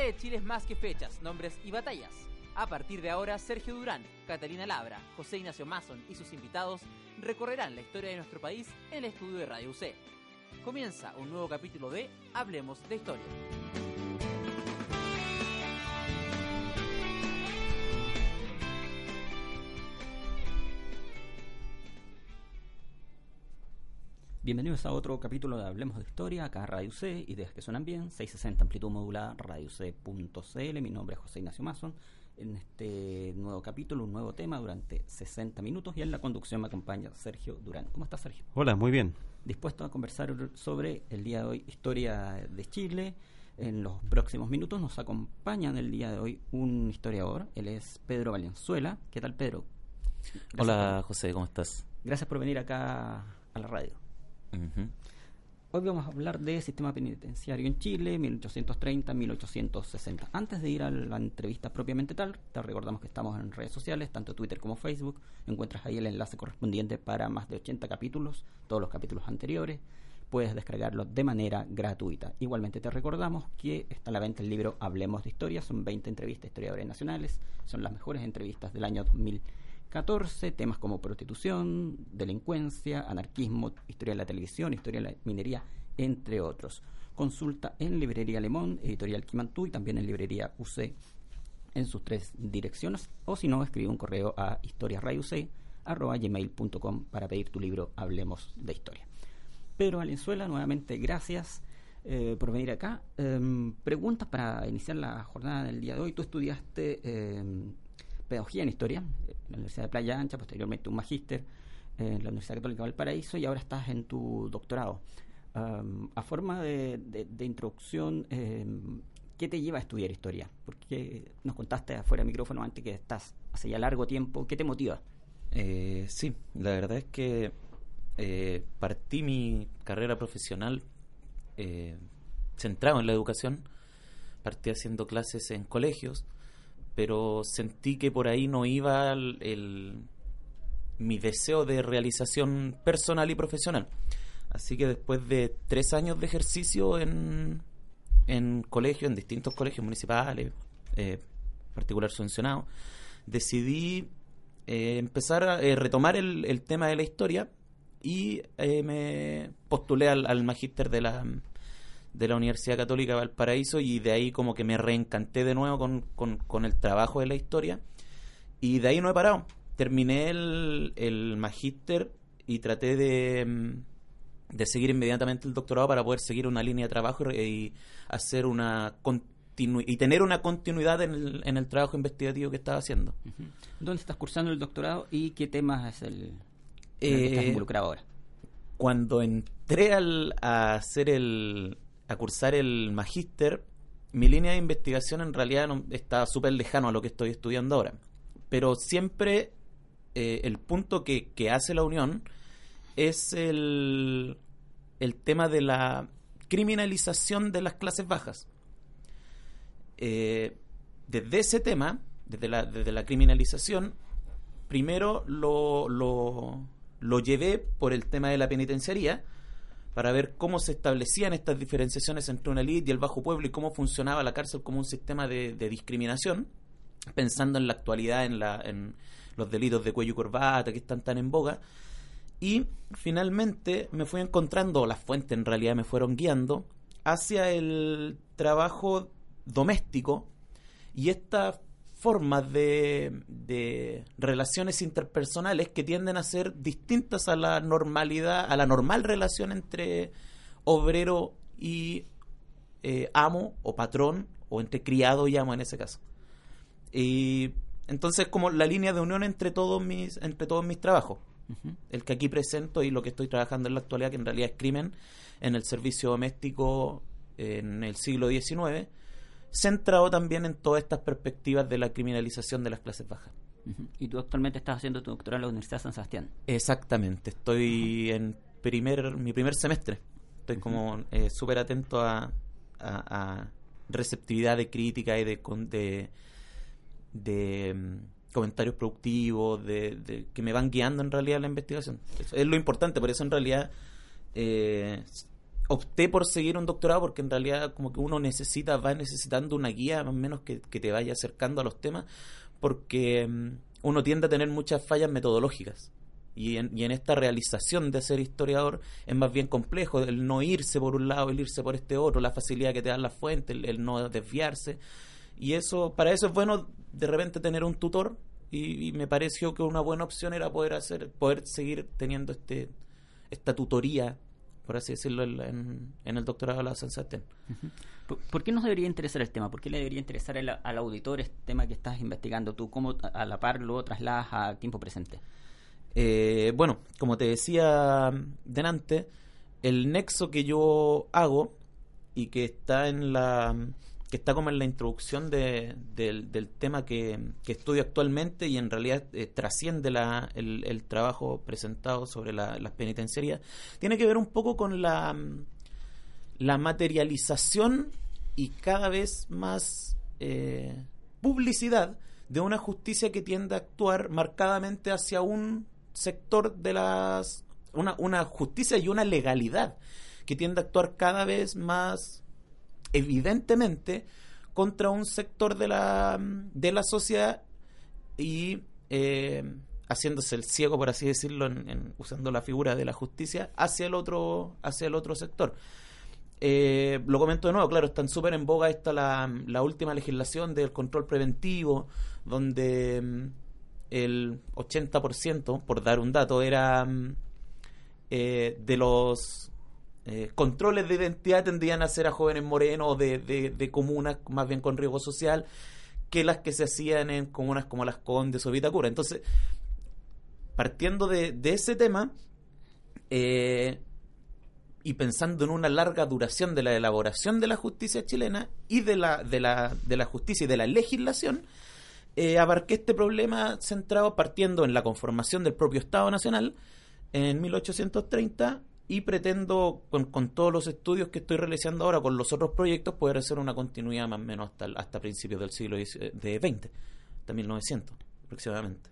de Chile es más que fechas, nombres y batallas. A partir de ahora, Sergio Durán, Catalina Labra, José Ignacio Mason y sus invitados recorrerán la historia de nuestro país en el estudio de Radio UC. Comienza un nuevo capítulo de Hablemos de Historia. Bienvenidos a otro capítulo de Hablemos de Historia, acá Radio C, ideas que suenan bien, 660 amplitud modulada, radioc.cl, mi nombre es José Ignacio Mason, en este nuevo capítulo, un nuevo tema durante 60 minutos y en la conducción me acompaña Sergio Durán. ¿Cómo estás Sergio? Hola, muy bien. Dispuesto a conversar sobre el día de hoy, historia de Chile. En los próximos minutos nos acompaña en el día de hoy un historiador, él es Pedro Valenzuela. ¿Qué tal Pedro? Gracias Hola José, ¿cómo estás? Gracias por venir acá a la radio. Hoy vamos a hablar de sistema penitenciario en Chile, 1830-1860. Antes de ir a la entrevista propiamente tal, te recordamos que estamos en redes sociales, tanto Twitter como Facebook. Encuentras ahí el enlace correspondiente para más de 80 capítulos, todos los capítulos anteriores. Puedes descargarlo de manera gratuita. Igualmente te recordamos que está a la venta el libro Hablemos de Historia. Son 20 entrevistas a historiadores nacionales. Son las mejores entrevistas del año 2020 14, temas como prostitución, delincuencia, anarquismo, historia de la televisión, historia de la minería, entre otros. Consulta en Librería Lemón, Editorial Quimantú y también en Librería UC en sus tres direcciones o si no, escribe un correo a historiasrayuc.com para pedir tu libro Hablemos de Historia. Pedro Valenzuela, nuevamente gracias eh, por venir acá. Em, preguntas para iniciar la jornada del día de hoy. Tú estudiaste em, pedagogía en historia la Universidad de Playa Ancha, posteriormente un magíster en la Universidad Católica de Valparaíso y ahora estás en tu doctorado. a forma de, introducción, em, ¿qué te lleva a estudiar historia? Porque nos contaste afuera del micrófono antes que estás hace ya largo tiempo. ¿Qué te motiva? Eh, sí, la verdad es que eh, partí mi carrera profesional eh, centrado en la educación. Partí haciendo clases en colegios pero sentí que por ahí no iba el, mi deseo de realización personal y profesional. Así que después de tres años de ejercicio en, en colegios, en distintos colegios municipales, eh, particular subvencionado, decidí eh, empezar a eh, retomar el, el, tema de la historia y eh, me postulé al, al magíster de la de la Universidad Católica de Valparaíso y de ahí como que me reencanté de nuevo con, el trabajo de la historia y de ahí no he parado. Terminé el, el magíster y traté de, mm, de seguir inmediatamente el doctorado para poder seguir una línea de trabajo y, hacer una y tener una continuidad en el, en el trabajo investigativo que estaba haciendo. ¿Dónde estás cursando el doctorado y qué temas es el, que estás eh, involucrado ahora? Cuando entré al, a hacer el, a cursar el magíster, mi línea de investigación en realidad está súper lejano a lo que estoy estudiando ahora. Pero siempre eh, el punto que, hace la Unión es el, el tema de la criminalización de las clases bajas. Eh, desde ese tema, desde la, desde la criminalización, primero lo, lo, lo llevé por el tema de la penitenciaría, para ver cómo se establecían estas diferenciaciones entre una elite y el bajo pueblo y cómo funcionaba la cárcel como un sistema de, discriminación, pensando en la actualidad, en, la, en los delitos de cuello y corbata que están tan en boga. Y finalmente me fui encontrando, las fuentes en realidad me fueron guiando, hacia el trabajo doméstico y esta formas de, relaciones interpersonales que tienden a ser distintas a la normalidad, a la normal relación entre obrero y eh, amo o patrón, o entre criado y amo en ese caso. Y entonces como la línea de unión entre todos mis, entre todos mis trabajos. El que aquí presento y lo que estoy trabajando en la actualidad, que en realidad es crimen en el servicio doméstico en el siglo XIX centrado también en todas estas perspectivas de la criminalización de las clases bajas. Y tú actualmente estás haciendo tu doctorado en la Universidad de San Sebastián. Exactamente, estoy en primer mi primer semestre. Estoy como eh, súper atento a, a, receptividad de crítica y de, de, de mm, comentarios productivos, de, que me van guiando en realidad la investigación. es lo importante, por eso en realidad eh, opté por seguir un doctorado porque en realidad como que uno necesita, va necesitando una guía más o menos que, te vaya acercando a los temas porque mm, uno tiende a tener muchas fallas metodológicas. Y en, y en, esta realización de ser historiador es más bien complejo el no irse por un lado, el irse por este otro, la facilidad que te dan las fuentes, el, no desviarse. Y eso, para eso es bueno de repente tener un tutor y, me pareció que una buena opción era poder hacer, poder seguir teniendo este esta tutoría por así decirlo, en, el doctorado de la San ¿Por, qué nos debería interesar el tema? ¿Por qué le debería interesar al auditor este tema que estás investigando tú? ¿Cómo a la par lo trasladas a tiempo presente? Eh, bueno, como te decía delante, el nexo que yo hago y que está en la que está como en la introducción de, del, tema que, estudio actualmente y en realidad eh, trasciende la, el, trabajo presentado sobre las penitenciarías, tiene que ver un poco con la, la materialización y cada vez más eh, publicidad de una justicia que tiende a actuar marcadamente hacia un sector de las... una, una justicia y una legalidad que tiende a actuar cada vez más evidentemente contra un sector de la, de la sociedad y eh, haciéndose el ciego, por así decirlo, en, usando la figura de la justicia hacia el otro, hacia el otro sector. Eh, lo comento de nuevo, claro, están súper en boga esta la, la última legislación del control preventivo, donde mm, el 80%, por dar un dato, era mm, eh, de los eh, controles de identidad tendrían a ser a jóvenes morenos de, de, comunas más bien con riesgo social que las que se hacían en comunas como Las Condes o Vitacura. Entonces, partiendo de, ese tema eh, y pensando en una larga duración de la elaboración de la justicia chilena y de la, de la, de la justicia y de la legislación, eh, abarqué este problema centrado partiendo en la conformación del propio Estado Nacional en 1830 y pretendo, con, todos los estudios que estoy realizando ahora, con los otros proyectos, poder hacer una continuidad más o menos hasta, hasta principios del siglo XX, hasta 1900 aproximadamente.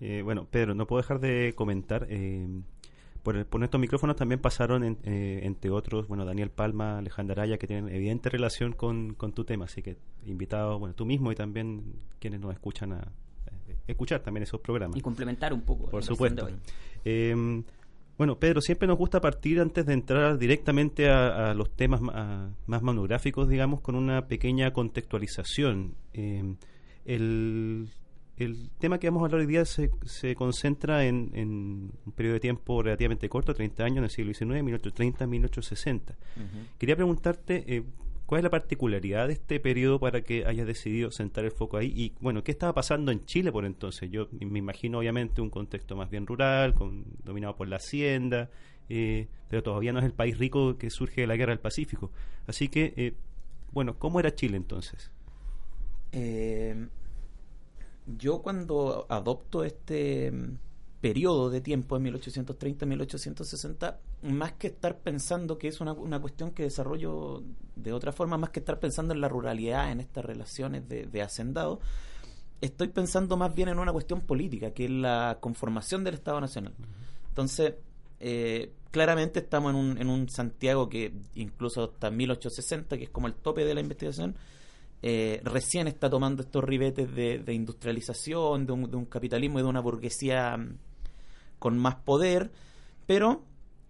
Eh, bueno, Pedro, no puedo dejar de comentar. Eh, por, por estos micrófonos también pasaron, eh, entre otros, bueno, Daniel Palma, Alejandra Araya, que tienen evidente relación con, con tu tema. Así que invitado, bueno, tú mismo y también quienes nos escuchan a, escuchar también esos programas. Y complementar un poco. Por supuesto. Bueno, Pedro, siempre nos gusta partir antes de entrar directamente a, los temas más monográficos, digamos, con una pequeña contextualización. Eh, el, tema que vamos a hablar hoy día se, se concentra en, un periodo de tiempo relativamente corto, 30 años, en el siglo XIX, 1830-1860. Quería preguntarte, eh, ¿Cuál es la particularidad de este periodo para que hayas decidido sentar el foco ahí? Y bueno, ¿qué estaba pasando en Chile por entonces? Yo me imagino obviamente un contexto más bien rural, dominado por la hacienda, eh, pero todavía no es el país rico que surge de la guerra del Pacífico. Así que, eh, bueno, ¿cómo era Chile entonces? Eh, yo cuando adopto este periodo de tiempo, en 1830-1860, más que estar pensando que es una, una, cuestión que desarrollo de otra forma, más que estar pensando en la ruralidad, en estas relaciones de, de hacendado, estoy pensando más bien en una cuestión política, que es la conformación del Estado Nacional. Entonces, eh, claramente estamos en un, en un Santiago que incluso hasta 1860, que es como el tope de la investigación, eh, recién está tomando estos ribetes de, industrialización, de un, capitalismo y de una burguesía con más poder, pero,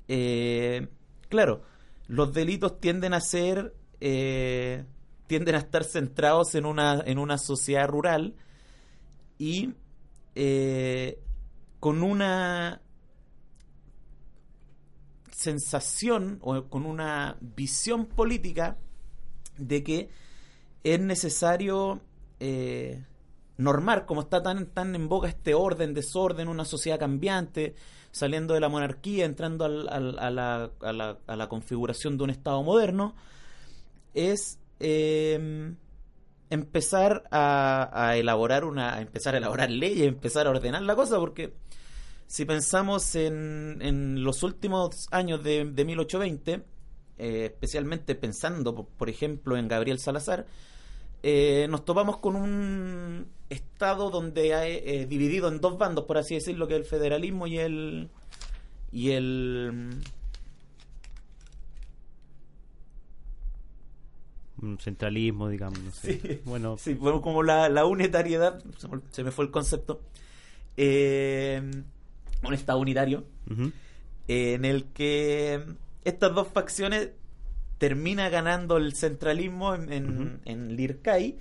eh, claro, los delitos tienden a ser, eh, tienden a estar centrados en una, en una sociedad rural y con una sensación o con una visión política de que es necesario normar, como está tan, tan en boca este orden, desorden, una sociedad cambiante, saliendo de la monarquía, entrando al, a, la, a, la, a, la, configuración de un Estado moderno, es eh, empezar a, elaborar una, empezar a elaborar leyes, empezar a ordenar la cosa, porque si pensamos en, en los últimos años de, de 1820, eh, especialmente pensando, por ejemplo, en Gabriel Salazar, eh, nos topamos con un estado donde hay, eh, dividido en dos bandos, por así decirlo, que es el federalismo y el y el centralismo, digamos. No sé. sí, bueno, sí, bueno, como la, la unitariedad, se me fue el concepto, eh, un estado unitario, en el que estas dos facciones termina ganando el centralismo en, en, en Lircay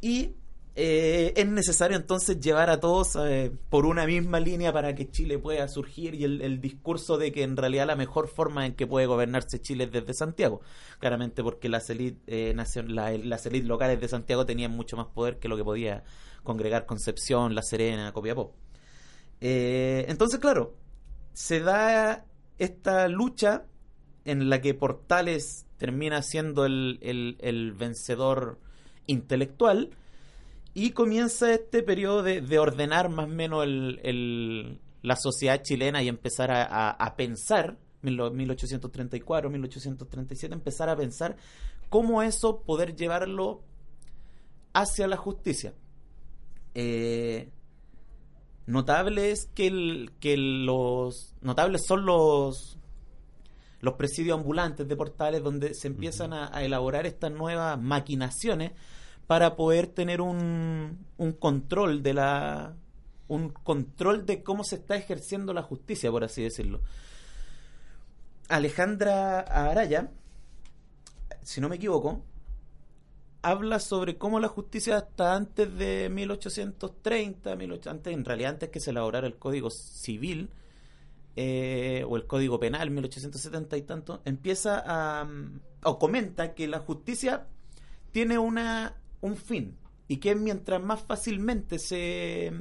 y eh, es necesario entonces llevar a todos eh, por una misma línea para que Chile pueda surgir y el, el discurso de que en realidad la mejor forma en que puede gobernarse Chile es desde Santiago, claramente porque las élites eh, la- las élites locales de Santiago tenían mucho más poder que lo que podía congregar Concepción, La Serena, Copiapó. Entonces, claro, se da esta lucha en la que Portales termina siendo el, el- vencedor intelectual y comienza este periodo de, de ordenar más o menos el- la sociedad chilena y empezar a, a- a pensar, mil- 1834, 1837, empezar a pensar cómo eso poder llevarlo hacia la justicia. Eh, notable es que, el- que los notables son los los presidios ambulantes de portales donde se empiezan a, a elaborar estas nuevas maquinaciones para poder tener un, un control de la un control de cómo se está ejerciendo la justicia por así decirlo. Alejandra Araya si no me equivoco habla sobre cómo la justicia hasta antes de 1830, 1800, antes, en realidad antes que se elaborara el Código Civil eh, o el Código Penal, 1870 y tanto, empieza a... mm, o comenta que la justicia tiene una un fin y que mientras más fácilmente se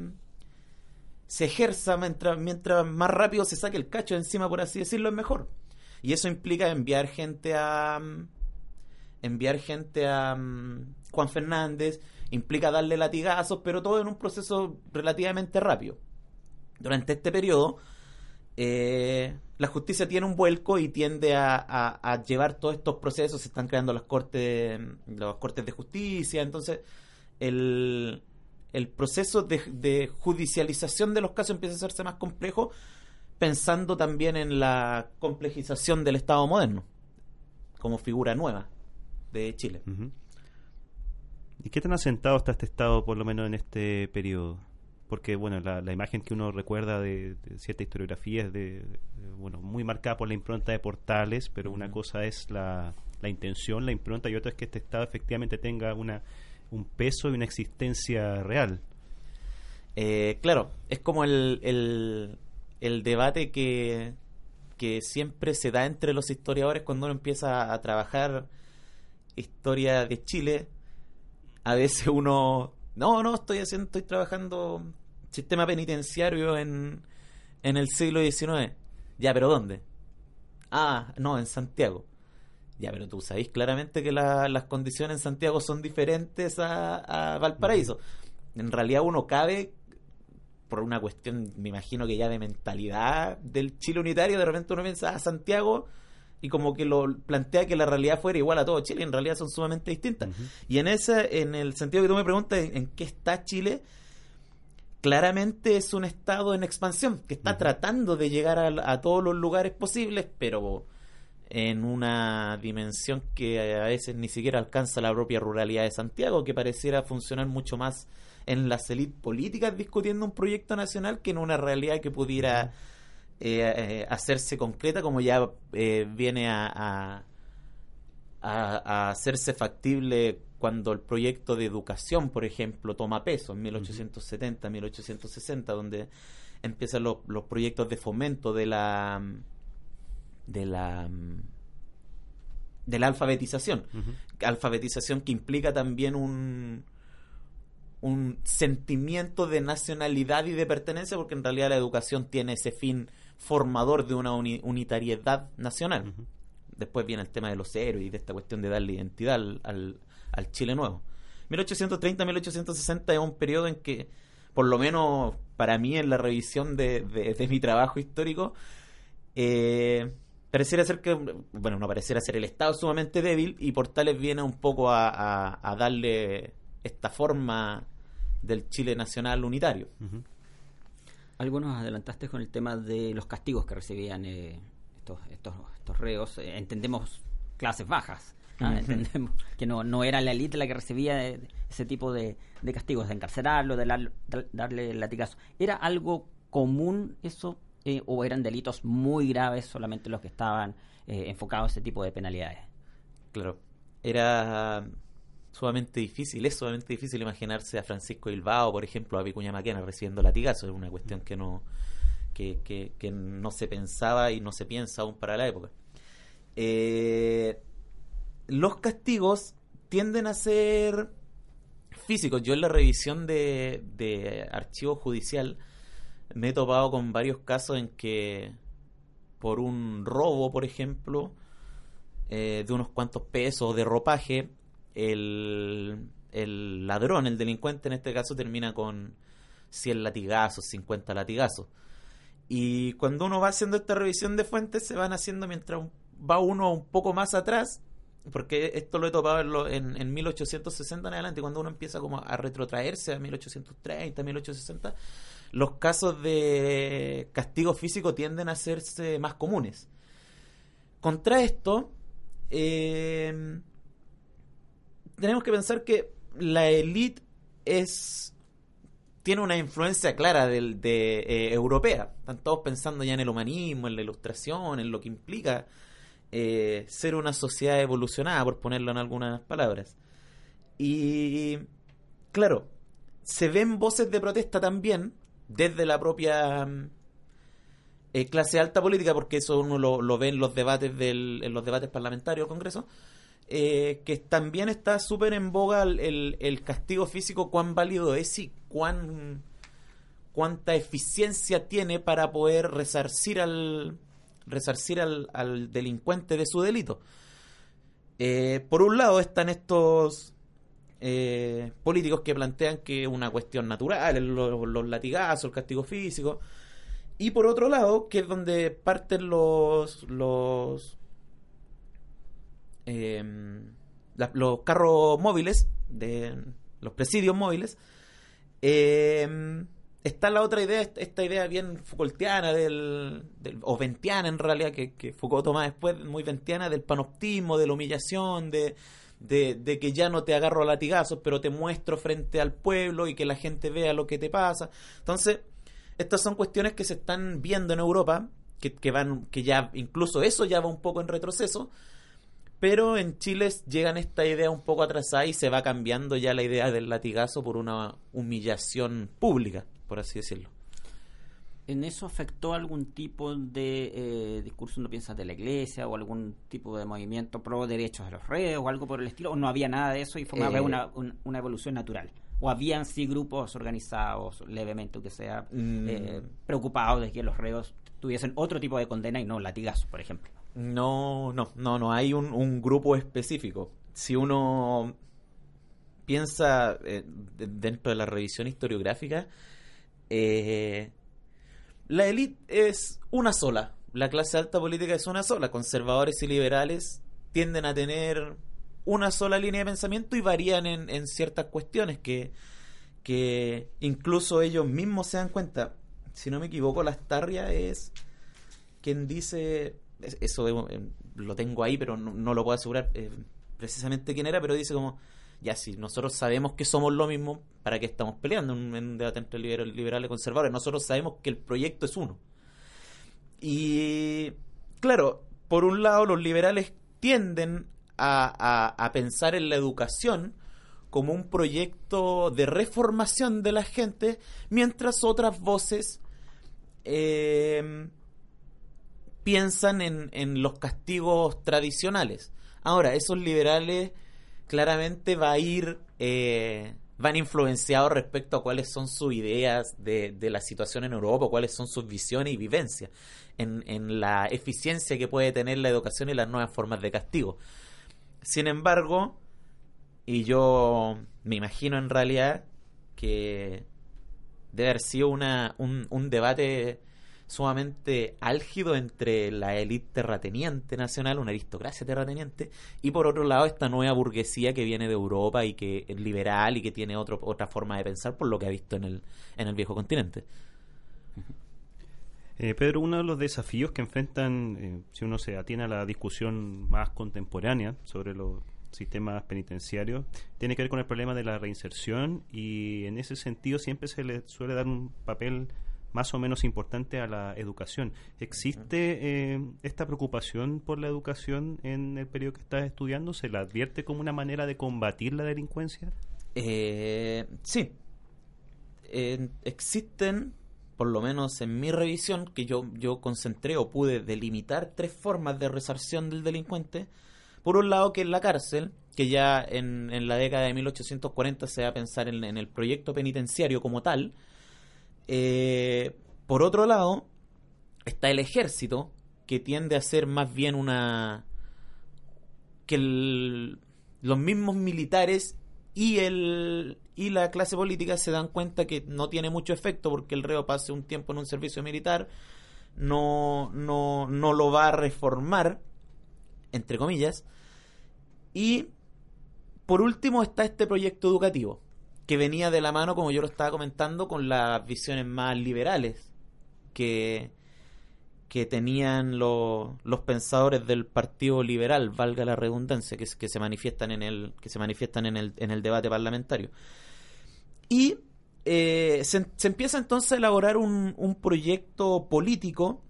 se ejerza mientras, mientras más rápido se saque el cacho encima, por así decirlo, es mejor. Y eso implica enviar gente a, mm, enviar gente a mm, Juan Fernández, implica darle latigazos, pero todo en un proceso relativamente rápido. Durante este periodo, eh, la justicia tiene un vuelco y tiende a, llevar todos estos procesos, se están creando las cortes, las cortes de justicia, entonces el, proceso de, de judicialización de los casos empieza a hacerse más complejo, pensando también en la complejización del Estado moderno, como figura nueva de Chile. ¿Y qué tan asentado está este Estado, por lo menos en este periodo? Porque, bueno, la, la imagen que uno recuerda de, de cierta historiografía es de, de, bueno, muy marcada por la impronta de portales, pero una cosa es la, la intención, la impronta, y otra es que este Estado efectivamente tenga una un peso y una existencia real. Eh, claro, es como el, el, el debate que, que siempre se da entre los historiadores cuando uno empieza a trabajar historia de Chile. A veces uno, no, no, estoy haciendo, estoy trabajando sistema penitenciario en, en el siglo XIX. Ya, pero ¿dónde? Ah, no, en Santiago. Ya, pero tú sabéis claramente que la- las condiciones en Santiago son diferentes a, a Valparaíso. En realidad uno cabe por una cuestión, me imagino que ya de mentalidad del Chile unitario, de repente uno piensa a Santiago y como que lo plantea que la realidad fuera igual a todo Chile, en realidad son sumamente distintas. Y en ese, en el sentido que tú me preguntas en, en qué está Chile, claramente es un estado en expansión, que está tratando de llegar a, a todos los lugares posibles, pero en una dimensión que a veces ni siquiera alcanza la propia ruralidad de Santiago, que pareciera funcionar mucho más en las élites políticas discutiendo un proyecto nacional que en una realidad que pudiera eh, eh, hacerse concreta como ya eh, viene a, a, a- a hacerse factible cuando el proyecto de educación, por ejemplo, toma peso en 1870, 1860, donde empiezan los, los proyectos de fomento de la de la de la alfabetización. Alfabetización que implica también un un sentimiento de nacionalidad y de pertenencia porque en realidad la educación tiene ese fin formador de una uni- unitariedad nacional. Después viene el tema de los héroes y de esta cuestión de darle identidad al, al, al Chile nuevo 1830-1860 es un periodo en que por lo menos para mí en la revisión de, de- de mi trabajo histórico eh, pareciera ser que, bueno, no pareciera ser el Estado sumamente débil y Portales viene un poco a, a- a darle esta forma del Chile nacional unitario. Algunos adelantaste con el tema de los castigos que recibían eh, estos, estos, estos reos. Entendemos clases bajas. ¿Ah? Entendemos que no, no era la élite la que recibía ese tipo de, de castigos, de encarcelarlo, de dar- de darle latigazo. ¿Era algo común eso eh, o eran delitos muy graves solamente los que estaban eh, enfocados a ese tipo de penalidades? Claro. Era sumamente difícil, es sumamente difícil imaginarse a Francisco Bilbao, por ejemplo, a Vicuña Maquena recibiendo latigazos. Es una cuestión que no, que, que- que no se pensaba y no se piensa aún para la época. Eh, los castigos tienden a ser físicos. Yo en la revisión de, de archivo judicial me he topado con varios casos en que por un robo, por ejemplo, eh, de unos cuantos pesos de ropaje, el, el ladrón, el delincuente en este caso, termina con 100 latigazos, 50 latigazos. Y cuando uno va haciendo esta revisión de fuentes, se van haciendo mientras va uno un poco más atrás, porque esto lo he topado en, lo- en, en 1860 en adelante, cuando uno empieza como a retrotraerse a 1830, 1860, los casos de castigo físico tienden a hacerse más comunes. Contra esto, eh, tenemos que pensar que la élite es tiene una influencia clara del, de eh, europea. Están todos pensando ya en el humanismo, en la ilustración, en lo que implica eh, ser una sociedad evolucionada, por ponerlo en algunas palabras. Y claro, se ven voces de protesta también desde la propia mm, eh, clase alta política, porque eso uno lo, ve en los debates del, en los debates parlamentarios del Congreso, eh, que también está súper en boga el, el- el castigo físico, cuán válido es y cuán cuánta eficiencia tiene para poder resarcir al resarcir al, al delincuente de su delito. Eh, por un lado están estos eh, políticos que plantean que es una cuestión natural, los, latigazos, el castigo físico. Y por otro lado, que es donde parten los los em, los carros móviles, de los presidios móviles, em, está la otra idea, est- esta idea bien Foucaultiana del, o ventiana en realidad, que, Foucault toma después, muy ventiana, del panoptismo, de la humillación, de, de, de que ya no te agarro a latigazos, pero te muestro frente al pueblo y que la gente vea lo que te pasa. Entonces, estas son cuestiones que se están viendo en Europa, que, que van, que ya, incluso eso ya va un poco en retroceso, pero en Chile llegan esta idea un poco atrasada y se va cambiando ya la idea del latigazo por una humillación pública, por así decirlo. ¿En eso afectó algún tipo de eh, discurso, no piensas, de la iglesia o algún tipo de movimiento pro derechos de los reos o algo por el estilo? ¿O no había nada de eso y fue Eh, una, un- una evolución natural? ¿O habían sí grupos organizados levemente, que sea, Mm. eh, preocupados de que los reos tuviesen otro tipo de condena y no latigazos, por ejemplo? No, no, no, no hay un, un grupo específico. Si uno piensa eh, de- dentro de la revisión historiográfica, eh, la élite es una sola. La clase alta política es una sola. Conservadores y liberales tienden a tener una sola línea de pensamiento y varían en, ciertas cuestiones que, que incluso ellos mismos se dan cuenta. Si no me equivoco, la Starria es quien dice, es- eso eh, lo tengo ahí, pero no, no lo puedo asegurar eh, precisamente quién era, pero dice como, ya si nosotros sabemos que somos lo mismo, ¿para qué estamos peleando en, un debate entre liberal- liberales y conservadores? Nosotros sabemos que el proyecto es uno. Y claro, por un lado los liberales tienden a, a- pensar en la educación como un proyecto de reformación de la gente, mientras otras voces eh, piensan en, en los castigos tradicionales. Ahora, esos liberales claramente va a ir, eh, van influenciados respecto a cuáles son sus ideas de, de la situación en Europa, cuáles son sus visiones y vivencias en, en la eficiencia que puede tener la educación y las nuevas formas de castigo. Sin embargo, y yo me imagino en realidad que debe haber sido una, un, un debate sumamente álgido entre la élite terrateniente nacional, una aristocracia terrateniente, y por otro lado esta nueva burguesía que viene de Europa y que es liberal y que tiene otro, otra forma de pensar por lo que ha visto en el, en el viejo continente. Eh, Pedro, uno de los desafíos que enfrentan, eh, si uno se atiene a la discusión más contemporánea sobre los sistemas penitenciarios, tiene que ver con el problema de la reinserción y en ese sentido siempre se le suele dar un papel más o menos importante a la educación. ¿Existe eh, esta preocupación por la educación en el periodo que estás estudiando? ¿Se la advierte como una manera de combatir la delincuencia? Eh, sí. Existen, por lo menos en mi revisión, que yo, yo concentré o pude delimitar tres formas de resarción del delincuente. Por un lado, que en la cárcel, que ya en, en la década de 1840 se va a pensar en, en el proyecto penitenciario como tal. Eh, por otro lado, está el ejército, que tiende a ser más bien una... que los mismos militares y el y la clase política se dan cuenta que no tiene mucho efecto porque el reo pase un tiempo en un servicio militar no no no lo va a reformar entre comillas. Y por último está este proyecto educativo que venía de la mano como yo lo estaba comentando con las visiones más liberales que que tenían lo- los pensadores del Partido Liberal, valga la redundancia, que, que se manifiestan en el que se manifiestan en el, en el debate parlamentario. Y eh, se, se empieza entonces a elaborar un, un proyecto político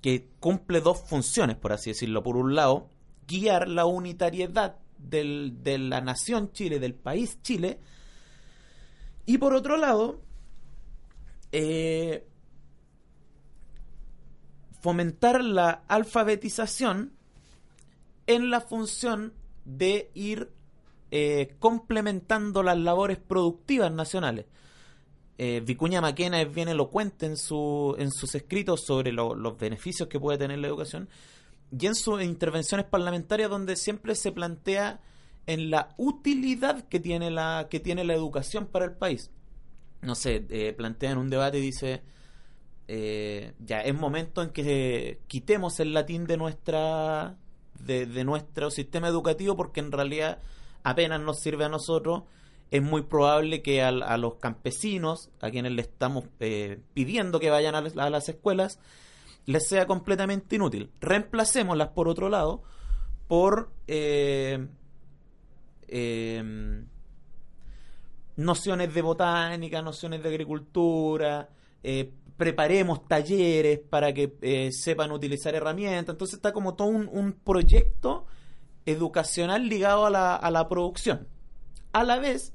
que cumple dos funciones, por así decirlo. Por un lado, guiar la unitariedad del- de la nación Chile, del país Chile, y por otro lado, eh, fomentar la alfabetización en la función de ir eh, complementando las labores productivas nacionales. Eh, Vicuña Maquena es bien elocuente en, su, en sus escritos sobre lo- los beneficios que puede tener la educación y en sus intervenciones parlamentarias donde siempre se plantea en la utilidad que tiene la, que tiene la educación para el país. No sé, eh, plantea en un debate y dice, eh, ya es momento en que quitemos el latín de nuestra de, nuestro sistema educativo porque en realidad apenas nos sirve a nosotros es muy probable que a, los campesinos a quienes le estamos eh, pidiendo que vayan a las, a las escuelas les sea completamente inútil reemplacémoslas por otro lado por eh, eh, nociones de botánica, nociones de agricultura, eh, preparemos talleres para que eh, sepan utilizar herramientas. Entonces está como todo un, un proyecto educacional ligado a la, a la producción. A la vez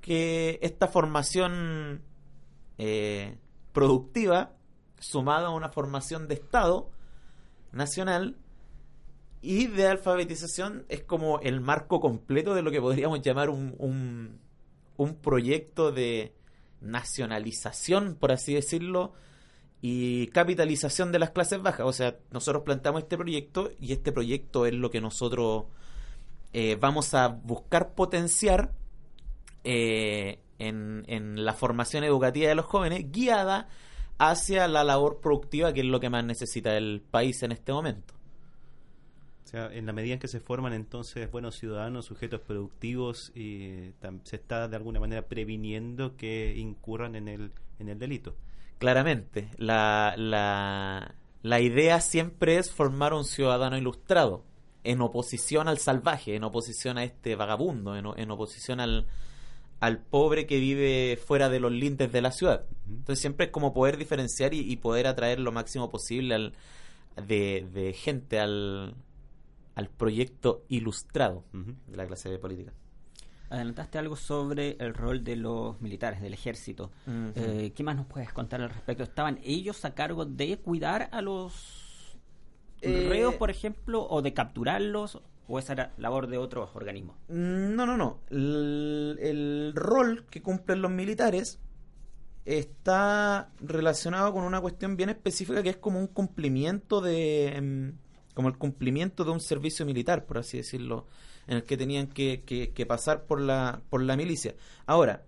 que esta formación eh, productiva, sumada a una formación de Estado nacional, y de alfabetización es como el marco completo de lo que podríamos llamar un, un, proyecto de nacionalización, por así decirlo, y capitalización de las clases bajas. O sea, nosotros planteamos este proyecto y este proyecto es lo que nosotros eh, vamos a buscar potenciar eh, en la formación educativa de los jóvenes, guiada hacia la labor productiva, que es lo que más necesita el país en este momento. Sea, en la medida en que se forman entonces buenos ciudadanos, sujetos productivos, y se está de alguna manera previniendo que incurran en el, en el delito. Claramente, la, la, la idea siempre es formar un ciudadano ilustrado, en oposición al salvaje, en oposición a este vagabundo, en, o- en oposición al, al pobre que vive fuera de los lindes de la ciudad. Entonces siempre es como poder diferenciar y, y poder atraer lo máximo posible al, de, de gente al, al proyecto ilustrado de la clase de política. Adelantaste algo sobre el rol de los militares, del ejército. Eh, ¿Qué más nos puedes contar al respecto? ¿Estaban ellos a cargo de cuidar a los Eh, reos, por ejemplo, o de capturarlos? ¿O esa era labor de otros organismos? No, no, no. El, el rol que cumplen los militares está relacionado con una cuestión bien específica que es como un cumplimiento de... como el cumplimiento de un servicio militar, por así decirlo, en el que tenían que, que- que pasar por la, por la milicia. Ahora,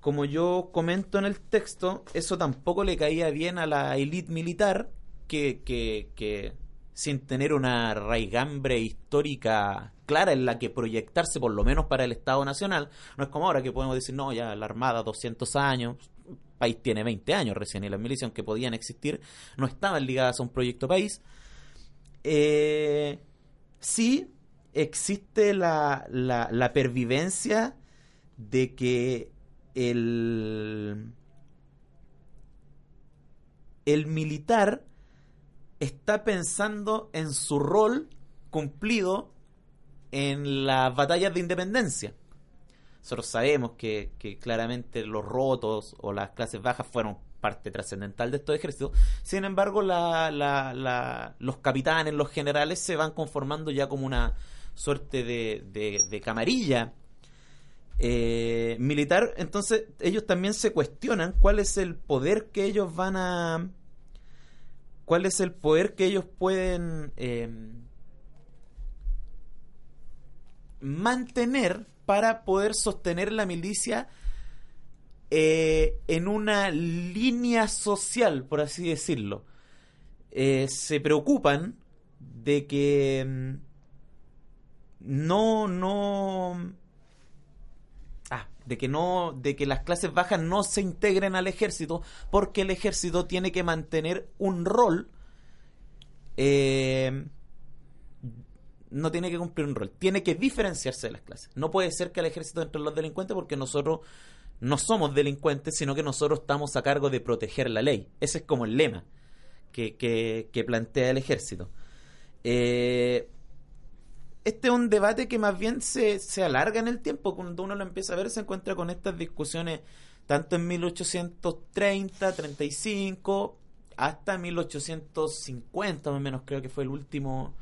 como yo comento en el texto, eso tampoco le caía bien a la élite militar que, que, que sin tener una raigambre histórica clara en la que proyectarse, por lo menos para el Estado Nacional, no es como ahora que podemos decir, no, ya la Armada 200 años, país tiene 20 años recién y las milicias, aunque podían existir, no estaban ligadas a un proyecto país. Eh, sí existe la, la, pervivencia de que el, el militar está pensando en su rol cumplido en las batallas de independencia. Nosotros sabemos que claramente los rotos o las clases bajas fueron parte trascendental de estos ejércitos. Sin embargo, los capitanes, los generales se van conformando ya como una suerte de camarilla eh, militar. Entonces, ellos también se cuestionan cuál es el poder que ellos van a. cuál es el poder que ellos pueden eh, mantener para poder sostener la milicia eh, en una línea social, por así decirlo. Eh, se preocupan de que mm, no, no, ah, de que no, de que las clases bajas no se integren al ejército, porque el ejército tiene que mantener un rol eh, no tiene que cumplir un rol, tiene que diferenciarse de las clases. No puede ser que el ejército entre los delincuentes porque nosotros no somos delincuentes, sino que nosotros estamos a cargo de proteger la ley. Ese es como el lema que, que, plantea el ejército. Eh, este es un debate que más bien se, se alarga en el tiempo. Cuando uno lo empieza a ver, se encuentra con estas discusiones tanto en 1830, 35, hasta 1850, más o menos, creo que fue el último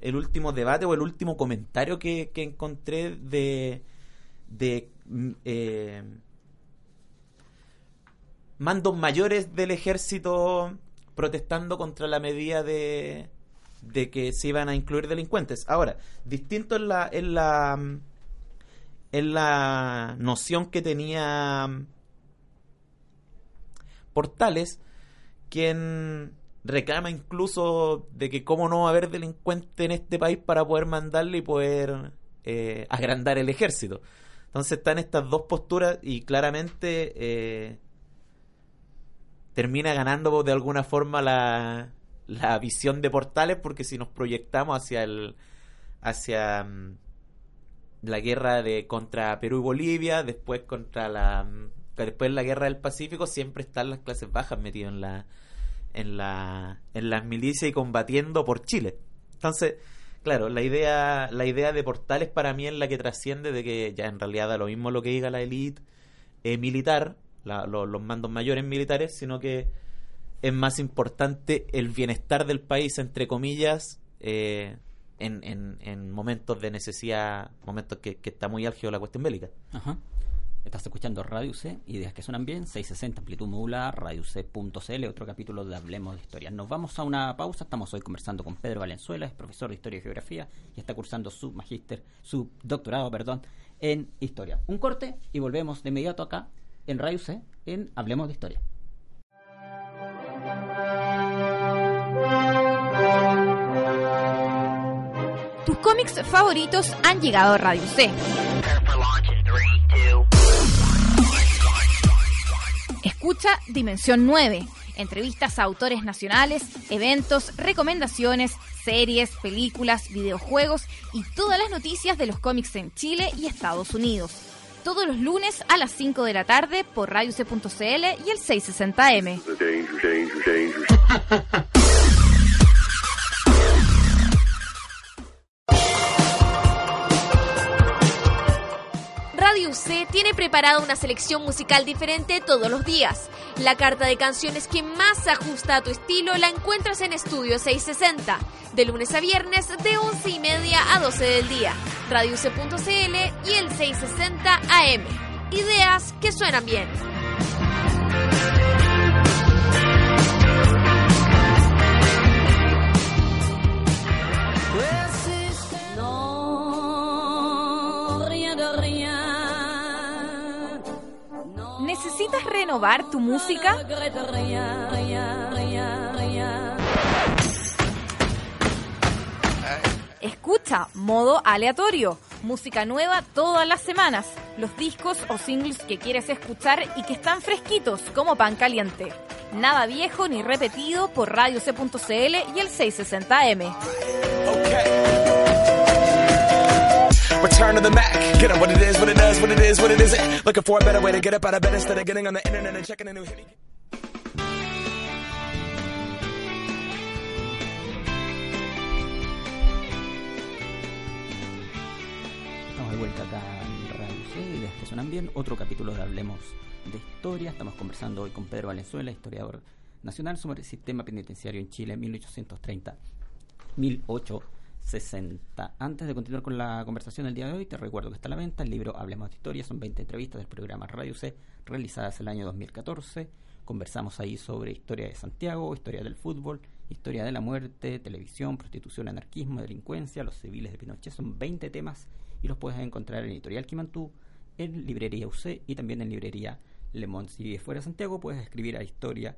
el último debate o el último comentario que, que encontré de, de mm, eh, mandos mayores del ejército protestando contra la medida de, de que se iban a incluir delincuentes. Ahora, distinto en la, en la, la noción que tenía Portales, quien reclama incluso de que cómo no va a haber delincuente en este país para poder mandarle y poder eh, agrandar el ejército. Entonces están estas dos posturas y claramente eh, termina ganando de alguna forma la, la visión de Portales porque si nos proyectamos hacia el hacia mm, la guerra de contra Perú y Bolivia, después contra la mm, después la guerra del Pacífico siempre están las clases bajas metidas en la en la en las milicias y combatiendo por Chile. Entonces, claro, la idea la idea de Portales para mí es la que trasciende de que ya en realidad da lo mismo lo que diga la élite eh, militar, la, lo, los mandos mayores militares, sino que es más importante el bienestar del país, entre comillas, eh, en, en, en, momentos de necesidad, momentos que, está muy álgido la cuestión bélica. Ajá. Estás escuchando Radio C, ideas que suenan bien, 660 amplitud modular, radioc.cl, otro capítulo de Hablemos de Historia. Nos vamos a una pausa, estamos hoy conversando con Pedro Valenzuela, es profesor de Historia y Geografía y está cursando su magíster, su doctorado, perdón, en Historia. Un corte y volvemos de inmediato acá en Radio C, en Hablemos de Historia. Tus cómics favoritos han llegado a Radio C. Escucha Dimensión 9. Entrevistas a autores nacionales, eventos, recomendaciones, series, películas, videojuegos y todas las noticias de los cómics en Chile y Estados Unidos. Todos los lunes a las 5 de la tarde por radioc.cl y el 660M. Radio C tiene preparada una selección musical diferente todos los días. La carta de canciones que más se ajusta a tu estilo la encuentras en Estudio 660, de lunes a viernes de 11 y media a 12 del día. Radio C.cl y el 660 AM. Ideas que suenan bien. Renovar tu música? Escucha modo aleatorio, Música nueva todas las semanas. Los discos o singles que quieres escuchar y que están fresquitos como pan caliente. Nada viejo ni repetido por Radio C.cl y el 660M. Return to the Mac. Get up what it is, what it does, what it is, what it isn't. Looking for a better way to get up out of bed instead of getting on the internet and checking a new hit. Estamos de vuelta acá en Radio C, que suenan bien. Otro capítulo de Hablemos de Historia. Estamos conversando hoy con Pedro Valenzuela, historiador nacional, sobre el sistema penitenciario en Chile 1830-1860. 60. Antes de continuar con la conversación del día de hoy, te recuerdo que está a la venta el libro Hablemos de Historia. Son 20 entrevistas del programa Radio C realizadas el año 2014. Conversamos ahí sobre historia de Santiago, historia del fútbol, historia de la muerte, televisión, prostitución, anarquismo, delincuencia, los civiles de Pinochet. Son 20 temas y los puedes encontrar en Editorial Quimantú, en Librería UC y también en Librería Le Monde. Si vives fuera de Santiago, puedes escribir a historia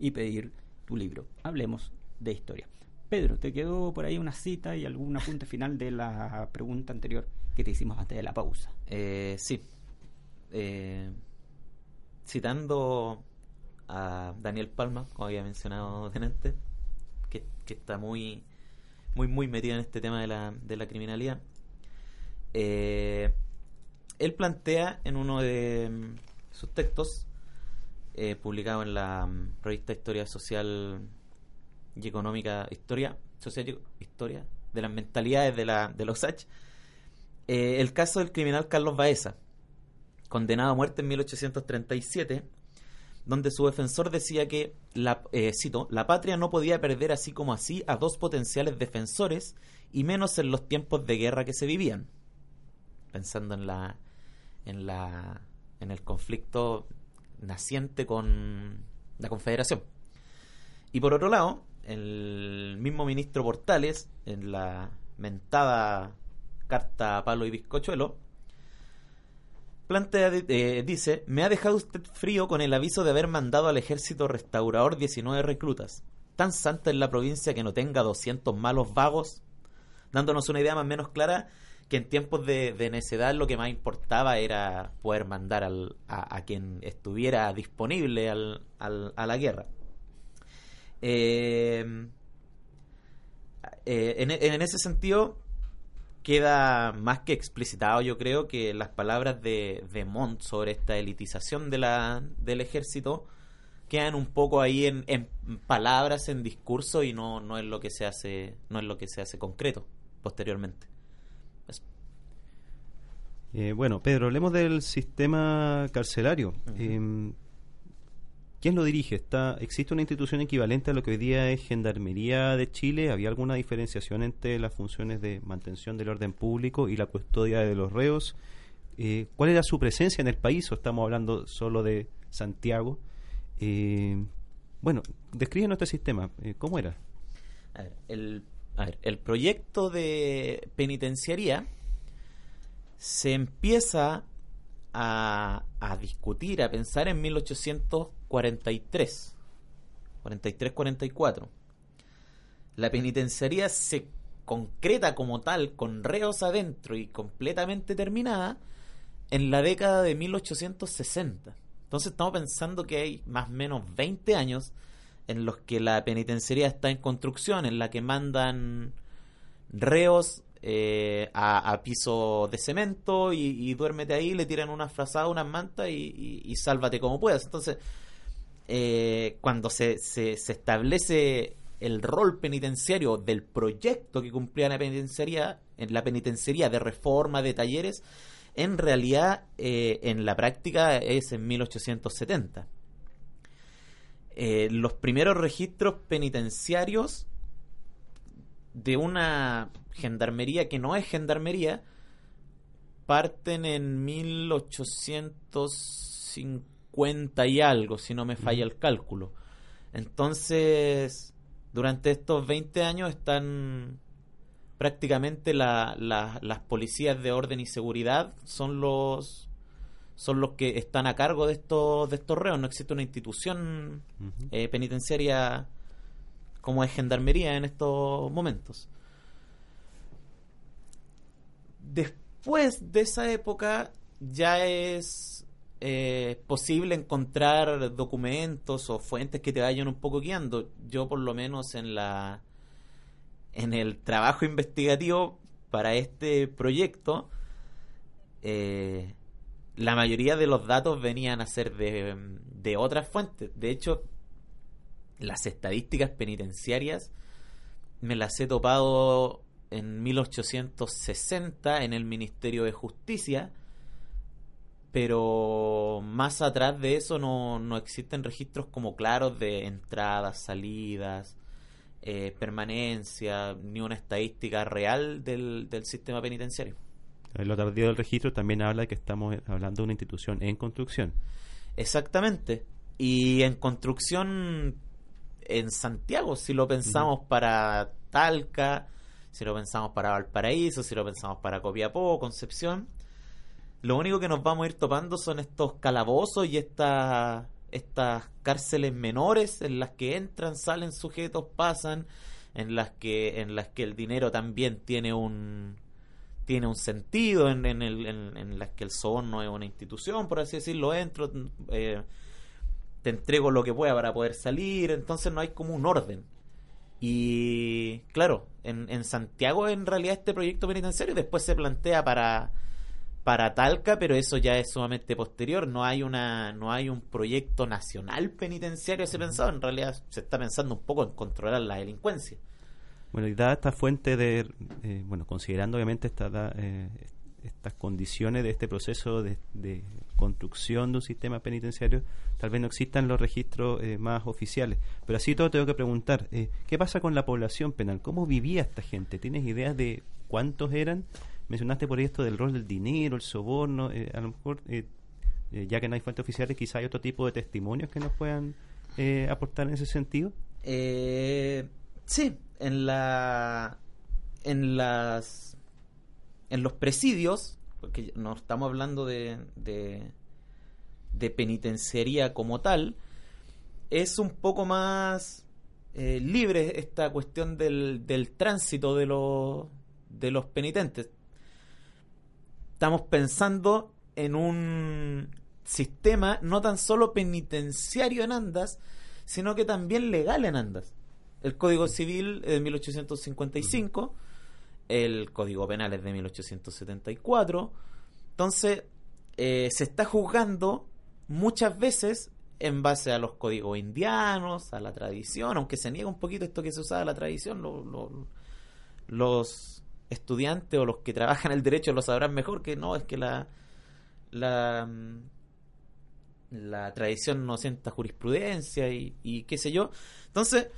y pedir tu libro. Hablemos de historia. Pedro, ¿te quedó por ahí una cita y algún apunte final de la pregunta anterior que te hicimos antes de la pausa? Eh, sí. Eh, citando a Daniel Palma, como había mencionado delante, que, está muy, muy, muy metido en este tema de la, criminalidad. Eh, él plantea en uno de sus textos, eh, publicado en la mm, revista Historia Social y económica historia, social historia de las mentalidades de, la, de los H. Eh, el caso del criminal Carlos Baeza, condenado a muerte en 1837, donde su defensor decía que, la, eh, cito, la patria no podía perder así como así a dos potenciales defensores y menos en los tiempos de guerra que se vivían. Pensando en la, en la, en el conflicto naciente con la Confederación. Y por otro lado, el mismo ministro Portales, en la mentada carta a Palo y Bizcochuelo, plantea, eh, dice, me ha dejado usted frío con el aviso de haber mandado al ejército restaurador 19 reclutas. Tan santa es la provincia que no tenga 200 malos vagos, dándonos una idea más o menos clara que en tiempos de, necedad lo que más importaba era poder mandar al, a, quien estuviera disponible al, a la guerra. Eh, eh, en, ese sentido, queda más que explicitado, yo creo, que las palabras de, de Montt sobre esta elitización de la, del ejército quedan un poco ahí en, palabras, en discurso y no, no es lo que se hace, no es lo que se hace concreto posteriormente. Eh, bueno, Pedro, hablemos del sistema carcelario. ¿Quién lo dirige? ¿Está, ¿Existe una institución equivalente a lo que hoy día es Gendarmería de Chile? ¿Había alguna diferenciación entre las funciones de mantención del orden público y la custodia de los reos? Eh, ¿Cuál era su presencia en el país? ¿O estamos hablando solo de Santiago? Eh, bueno, describe este sistema. Eh, ¿Cómo era? A ver, el, proyecto de penitenciaría se empieza a, a discutir, a pensar en 1843, 43-44. La penitenciaría se concreta como tal, con reos adentro y completamente terminada, en la década de 1860. Entonces estamos pensando que hay más o menos 20 años en los que la penitenciaría está en construcción, en la que mandan reos eh, a, piso de cemento y, duérmete ahí, le tiran unas frazadas, unas mantas y, sálvate como puedas. Entonces, eh, cuando se, establece el rol penitenciario del proyecto que cumplía la penitenciaría, en la penitenciaría de reforma de talleres, en realidad eh, en la práctica es en 1870. los primeros registros penitenciarios de una gendarmería que no es gendarmería parten en 1850 y algo, si no me falla el cálculo. Entonces, durante estos 20 años están prácticamente la, las policías de orden y seguridad son los son los que están a cargo de estos de estos reos. No existe una institución eh, penitenciaria como es gendarmería en estos momentos. Después de esa época ya es eh, posible encontrar documentos o fuentes que te vayan un poco guiando. Yo por lo menos en la en el trabajo investigativo para este proyecto eh, la mayoría de los datos venían a ser de, de otras fuentes. De hecho, las estadísticas penitenciarias me las he topado en 1860 en el Ministerio de Justicia, pero más atrás de eso no, no existen registros como claros de entradas, salidas, eh, permanencia, ni una estadística real del, del sistema penitenciario. El otro día del registro también habla de que estamos hablando de una institución en construcción. Exactamente. Y en construcción en Santiago, si lo pensamos para Talca, si lo pensamos para Valparaíso, si lo pensamos para Copiapó, Concepción, lo único que nos vamos a ir topando son estos calabozos y estas estas cárceles menores en las que entran, salen sujetos, pasan, en las que en las que el dinero también tiene un tiene un sentido, en, en, el, en, las que el no es una institución, por así decirlo, entro, eh, te entrego lo que pueda para poder salir, entonces no hay como un orden. Y claro, en, en Santiago en realidad este proyecto penitenciario después se plantea para, para Talca, pero eso ya es sumamente posterior, no hay una no hay un proyecto nacional penitenciario se pensado, en realidad se está pensando un poco en controlar la delincuencia. Bueno, y dada esta fuente de, eh, bueno, considerando obviamente esta, eh, estas condiciones de este proceso de, construcción de un sistema penitenciario, tal vez no existan los registros eh, más oficiales. Pero así todo tengo que preguntar, eh, ¿qué pasa con la población penal? ¿Cómo vivía esta gente? ¿Tienes ideas de cuántos eran? Mencionaste por esto del rol del dinero, el soborno, eh, a lo mejor, ya que no hay fuentes oficiales, quizá hay otro tipo de testimonios que nos puedan aportar en ese sentido. sí, en la en las en los presidios, porque no estamos hablando de, de, penitenciaría como tal, es un poco más eh, libre esta cuestión del, del tránsito de los, de los penitentes. Estamos pensando en un sistema no tan solo penitenciario en Andas, sino que también legal en Andas. El Código Civil de 1855 el Código Penal es de 1874. Entonces, eh, se está juzgando muchas veces en base a los códigos indianos, a la tradición, aunque se niega un poquito esto que se usaba la tradición, los estudiantes o los que trabajan el derecho lo sabrán mejor que no, es que la, la, la tradición no sienta jurisprudencia y, y qué sé yo. Entonces,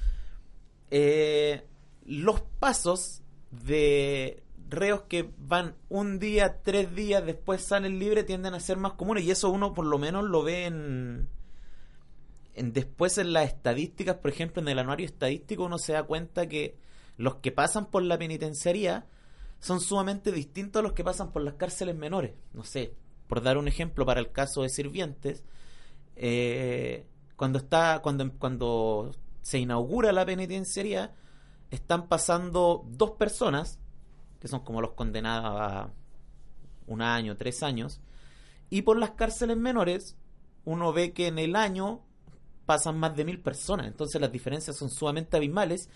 eh, los pasos de reos que van un día, tres días, después salen libres, tienden a ser más comunes. Y eso uno por lo menos lo ve en, en después en las estadísticas, por ejemplo, en el anuario estadístico uno se da cuenta que los que pasan por la penitenciaría son sumamente distintos a los que pasan por las cárceles menores. No sé, por dar un ejemplo para el caso de sirvientes, eh, cuando está, cuando, cuando se inaugura la penitenciaría, están pasando dos personas, que son como los condenados a un año, tres años, y por las cárceles menores uno ve que en el año pasan más de mil personas, entonces las diferencias son sumamente abismales,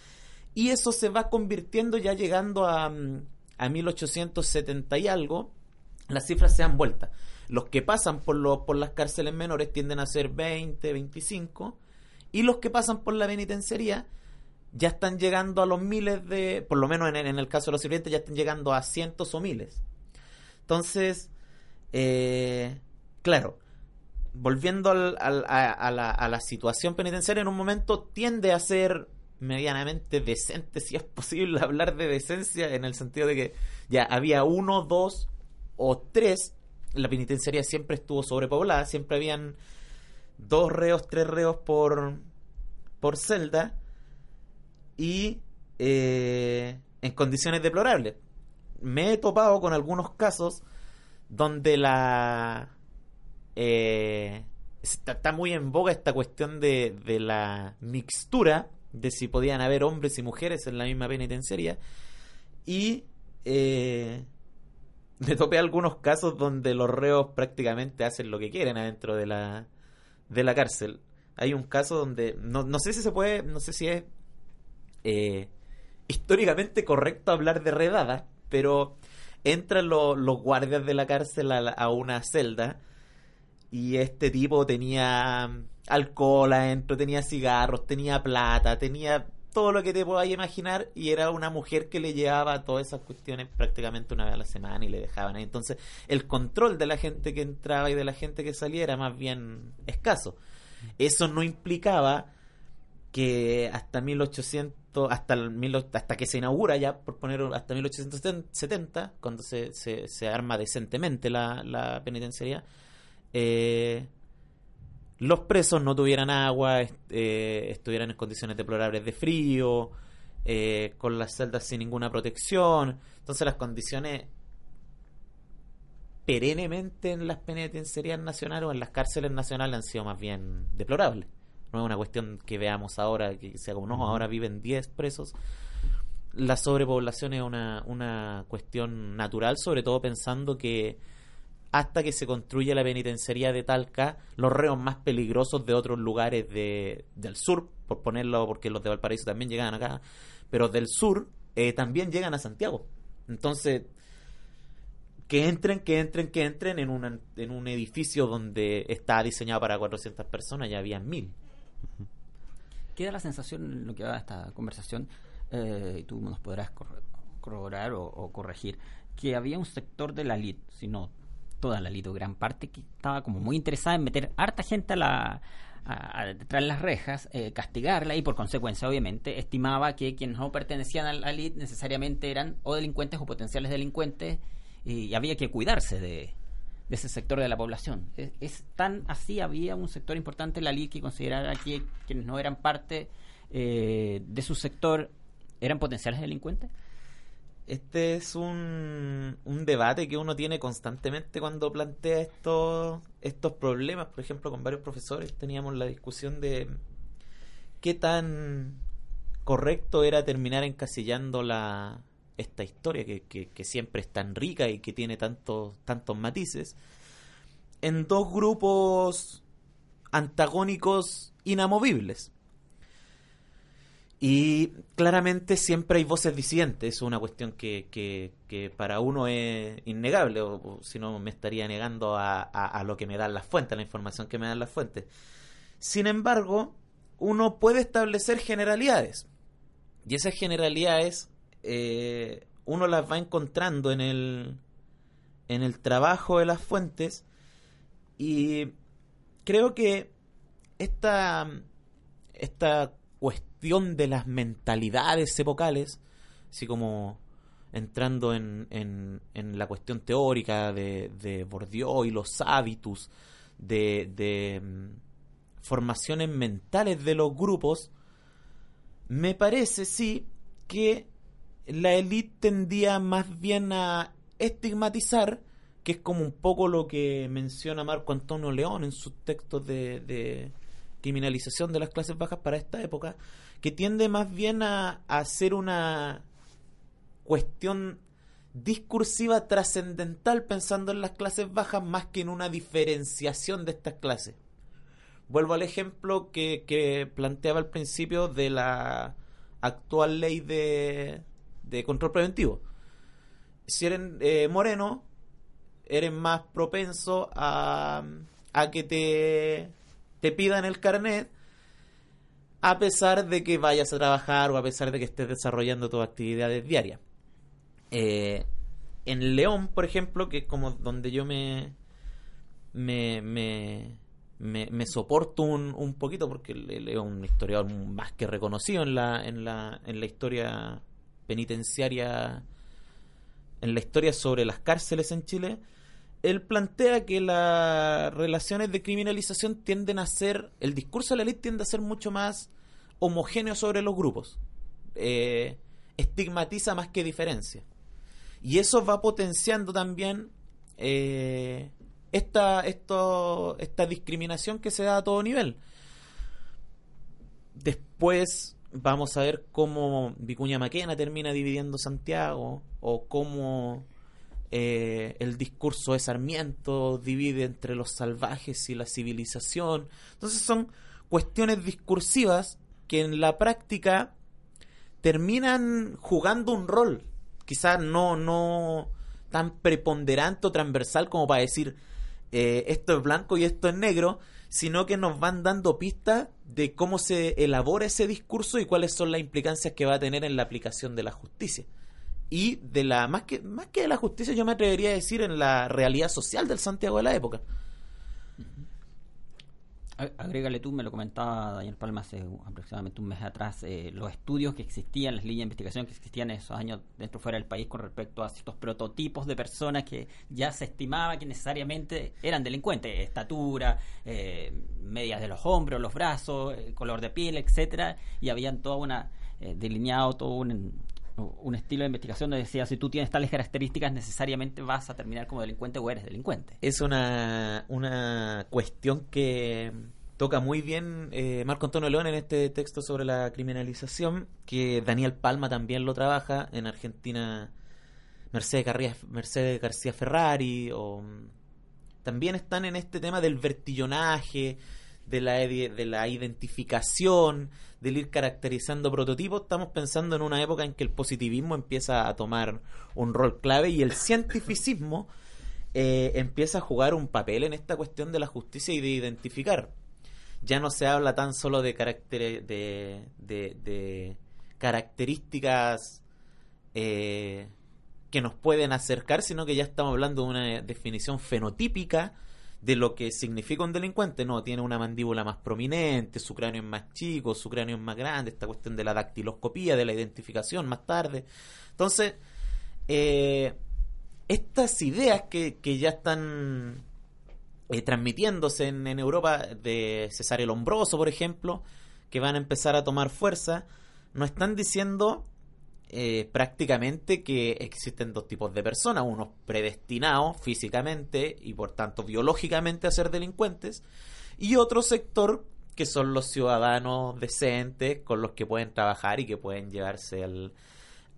y eso se va convirtiendo ya llegando a, mm, a 1870 y algo, las cifras se han vuelto. Los que pasan por, lo, por las cárceles menores tienden a ser 20, 25, y los que pasan por la penitenciaría ya están llegando a los miles de, por lo menos en, el caso de los sirvientes, ya están llegando a cientos o miles. Entonces, eh, claro, volviendo al, a, la, a, la, situación penitenciaria, en un momento tiende a ser medianamente decente, si es posible hablar de decencia, en el sentido de que ya había uno, dos o tres, la penitenciaria siempre estuvo sobrepoblada, siempre habían dos reos, tres reos por, por celda y eh, en condiciones deplorables. Me he topado con algunos casos donde la... Eh, está, muy en boga esta cuestión de, de la mixtura, de si podían haber hombres y mujeres en la misma penitenciaria. Y eh, me topé algunos casos donde los reos prácticamente hacen lo que quieren adentro de la, de la cárcel. Hay un caso donde, no, no sé si se puede, no sé si es eh, históricamente correcto hablar de redada, pero entran lo- los guardias de la cárcel a, a una celda y este tipo tenía alcohol adentro, tenía cigarros, tenía plata, tenía todo lo que te podáis imaginar y era una mujer que le llevaba todas esas cuestiones prácticamente una vez a la semana y le dejaban ahí. Entonces el control de la gente que entraba y de la gente que salía era más bien escaso. Eso no implicaba que hasta 1800, hasta, hasta que se inaugura ya, por poner hasta 1870, cuando se, se, se arma decentemente la, la penitenciaría, eh, los presos no tuvieran agua, est- eh, estuvieran en condiciones deplorables de frío, eh, con las celdas sin ninguna protección. Entonces las condiciones perennemente en las penitenciarías nacionales o en las cárceles nacionales han sido más bien deplorables. No es una cuestión que veamos ahora, que sea como, no, ahora viven 10 presos. La sobrepoblación es una, una cuestión natural, sobre todo pensando que hasta que se construye la penitenciaría de Talca, los reos más peligrosos de otros lugares de, del sur, por ponerlo, porque los de Valparaíso también llegan acá, pero del sur eh, también llegan a Santiago. Entonces, que entren, que entren, que entren en, una- en un edificio donde está diseñado para 400 personas, ya había mil. Queda la sensación, en lo que va a esta conversación, eh, y tú nos podrás corro- corroborar o, o corregir, que había un sector de la elite, si no toda la elite o gran parte, que estaba como muy interesada en meter harta gente a la a- a- de las rejas, eh, castigarla y por consecuencia, obviamente, estimaba que quienes no pertenecían a la elite necesariamente eran o delincuentes o potenciales delincuentes y había que cuidarse de, de ese sector de la población. Es, tan así, había un sector importante en la elite que considerara que quienes no eran parte eh, de su sector eran potenciales delincuentes. Este es un, un debate que uno tiene constantemente cuando plantea estos, estos problemas. Por ejemplo, con varios profesores teníamos la discusión de qué tan correcto era terminar encasillando la, esta historia que, que- que siempre es tan rica y que tiene tantos, tantos matices en dos grupos antagónicos inamovibles. Y claramente siempre hay voces disidentes, es una cuestión que, que, para uno es innegable, o, si no me estaría negando a, a- a lo que me dan las fuentes, a la información que me dan las fuentes. Sin embargo, uno puede establecer generalidades, y esas generalidades eh, uno las va encontrando en el, en el trabajo de las fuentes, y creo que esta, esta cuestión de las mentalidades epocales, así como entrando en, la cuestión teórica de, de y los hábitos, de, mm, formaciones mentales de los grupos, me parece, sí, que la élite tendía más bien a estigmatizar, que es como un poco lo que menciona Marco Antonio León en sus textos de criminalización de las clases bajas para esta época, que tiende más bien a, a ser una cuestión discursiva trascendental pensando en las clases bajas más que en una diferenciación de estas clases. Vuelvo al ejemplo que, planteaba al principio de la actual ley de, de control preventivo. Si eres eh, moreno, eres más propenso a que te, te pidan el carnet a pesar de que vayas a trabajar o a pesar de que estés desarrollando tus actividades diarias. Eh, en León, por ejemplo, que es como donde yo me me, me, me, soporto un, un poquito porque le- leo un historiador más que reconocido en la, en la, en la historia penitenciaria, en la historia sobre las cárceles en Chile, él plantea que las relaciones de criminalización tienden a ser, el discurso de la ley tiende a ser mucho más homogéneo sobre los grupos. Eh, estigmatiza más que diferencia. Y eso va potenciando también eh, esta, esto, esta discriminación que se da a todo nivel. Después vamos a ver cómo Vicuña Maquena termina dividiendo Santiago o cómo eh, el discurso de Sarmiento divide entre los salvajes y la civilización. Entonces son cuestiones discursivas que en la práctica terminan jugando un rol, quizás no, no tan preponderante o transversal como para decir eh, esto es blanco y esto es negro, sino que nos van dando pistas de cómo se elabora ese discurso y cuáles son las implicancias que va a tener en la aplicación de la justicia. Y de la más que más que de la justicia yo me atrevería a decir en la realidad social del Santiago de la época. Agrégale tú, me lo comentaba Daniel Palma hace aproximadamente un mes atrás, eh, los estudios que existían, las líneas de investigación que existían en esos años dentro fuera del país con respecto a ciertos prototipos de personas que ya se estimaba que necesariamente eran delincuentes, estatura, eh, medias de los hombros, los brazos, eh, color de piel, etcétera, y habían toda una delineado todo un, un estilo de investigación donde decía si tú tienes tales características necesariamente vas a terminar como delincuente o eres delincuente. Es una, una cuestión que toca muy bien eh, Marco Antonio León en este texto sobre la criminalización, que Daniel Palma también lo trabaja en Argentina, Mercedes, Mercedes García Ferrari, o también están en este tema del vertillonaje, de la, de la identificación, del ir caracterizando prototipos, estamos pensando en una época en que el positivismo empieza a tomar un rol clave y el cientificismo eh, empieza a jugar un papel en esta cuestión de la justicia y de identificar. Ya no se habla tan solo de, de, de, características eh, que nos pueden acercar, sino que ya estamos hablando de una definición fenotípica de lo que significa un delincuente. No, tiene una mandíbula más prominente, su cráneo es más chico, su cráneo es más grande, esta cuestión de la dactiloscopía, de la identificación más tarde. Entonces, eh, estas ideas que, que ya están eh, transmitiéndose en, en, Europa de Cesario Lombroso, por ejemplo, que van a empezar a tomar fuerza, nos están diciendo eh, prácticamente que existen dos tipos de personas, unos predestinados físicamente y por tanto biológicamente a ser delincuentes, y otro sector que son los ciudadanos decentes con los que pueden trabajar y que pueden llevarse al,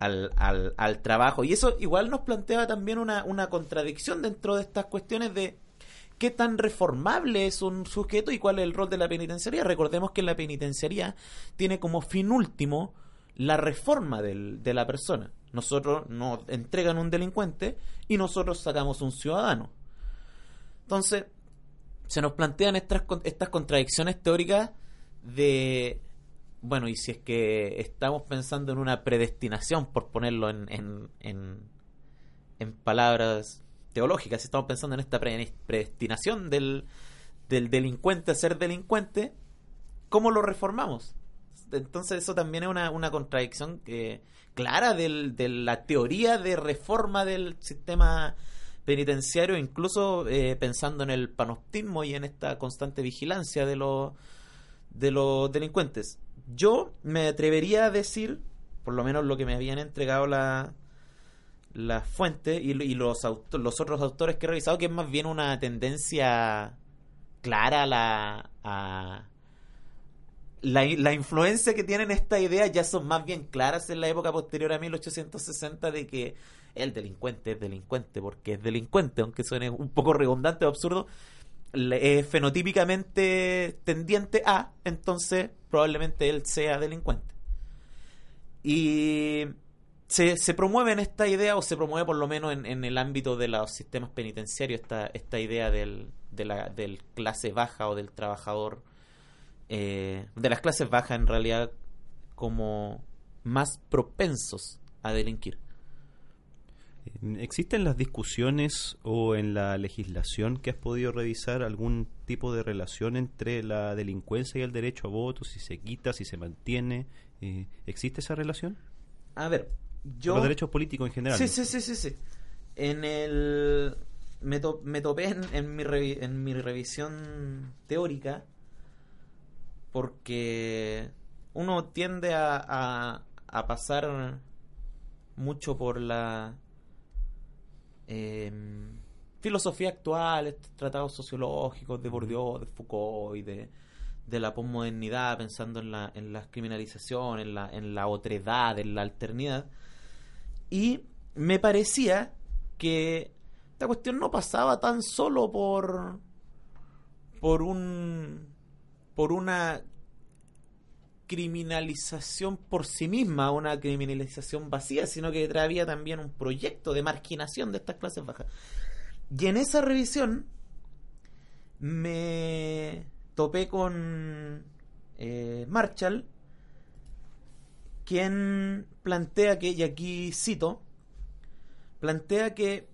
al, al, trabajo. Y eso igual nos plantea también una, una contradicción dentro de estas cuestiones de qué tan reformable es un sujeto y cuál es el rol de la penitenciaría. Recordemos que la penitenciaría tiene como fin último la reforma del, de la persona. Nosotros nos entregan un delincuente y nosotros sacamos un ciudadano. Entonces, se nos plantean estas, estas contradicciones teóricas de, bueno, y si es que estamos pensando en una predestinación, por ponerlo en, en, en, palabras teológicas, si estamos pensando en esta predestinación del, del delincuente a ser delincuente, ¿cómo lo reformamos? Entonces eso también es una, una contradicción que, clara del, de la teoría de reforma del sistema penitenciario, incluso eh, pensando en el panoptismo y en esta constante vigilancia de los de los delincuentes. Yo me atrevería a decir, por lo menos lo que me habían entregado la, la fuente y, los, los otros autores que he revisado, que es más bien una tendencia clara a la, a, la, la, influencia que tienen esta idea ya son más bien claras en la época posterior a 1860 de que el delincuente es delincuente porque es delincuente, aunque suene un poco redundante o absurdo, es fenotípicamente tendiente a, entonces probablemente él sea delincuente. Y se, se promueve en esta idea, o se promueve por lo menos en, en el ámbito de los sistemas penitenciarios, esta, esta idea del, de del clase baja o del trabajador eh, de las clases bajas en realidad como más propensos a delinquir. ¿Existen las discusiones o en la legislación que has podido revisar algún tipo de relación entre la delincuencia y el derecho a voto? Si se quita, si se mantiene. Eh, ¿Existe esa relación? A ver, yo... Los derechos políticos en general. Sí, sí, sí, sí, sí. En el... Me, me topé en, en, mi en mi revisión teórica porque uno tiende a, a, pasar mucho por la em, filosofía actual, estos tratados sociológicos de Bourdieu, de Foucault y de, de la posmodernidad, pensando en la, en la criminalización, en la, en la otredad, en la alternidad. Y me parecía que esta cuestión no pasaba tan solo por por un por una criminalización por sí misma, una criminalización vacía, sino que traía también un proyecto de marginación de estas clases bajas. Y en esa revisión me topé con eh, Marshall, quien plantea que, y aquí cito, plantea que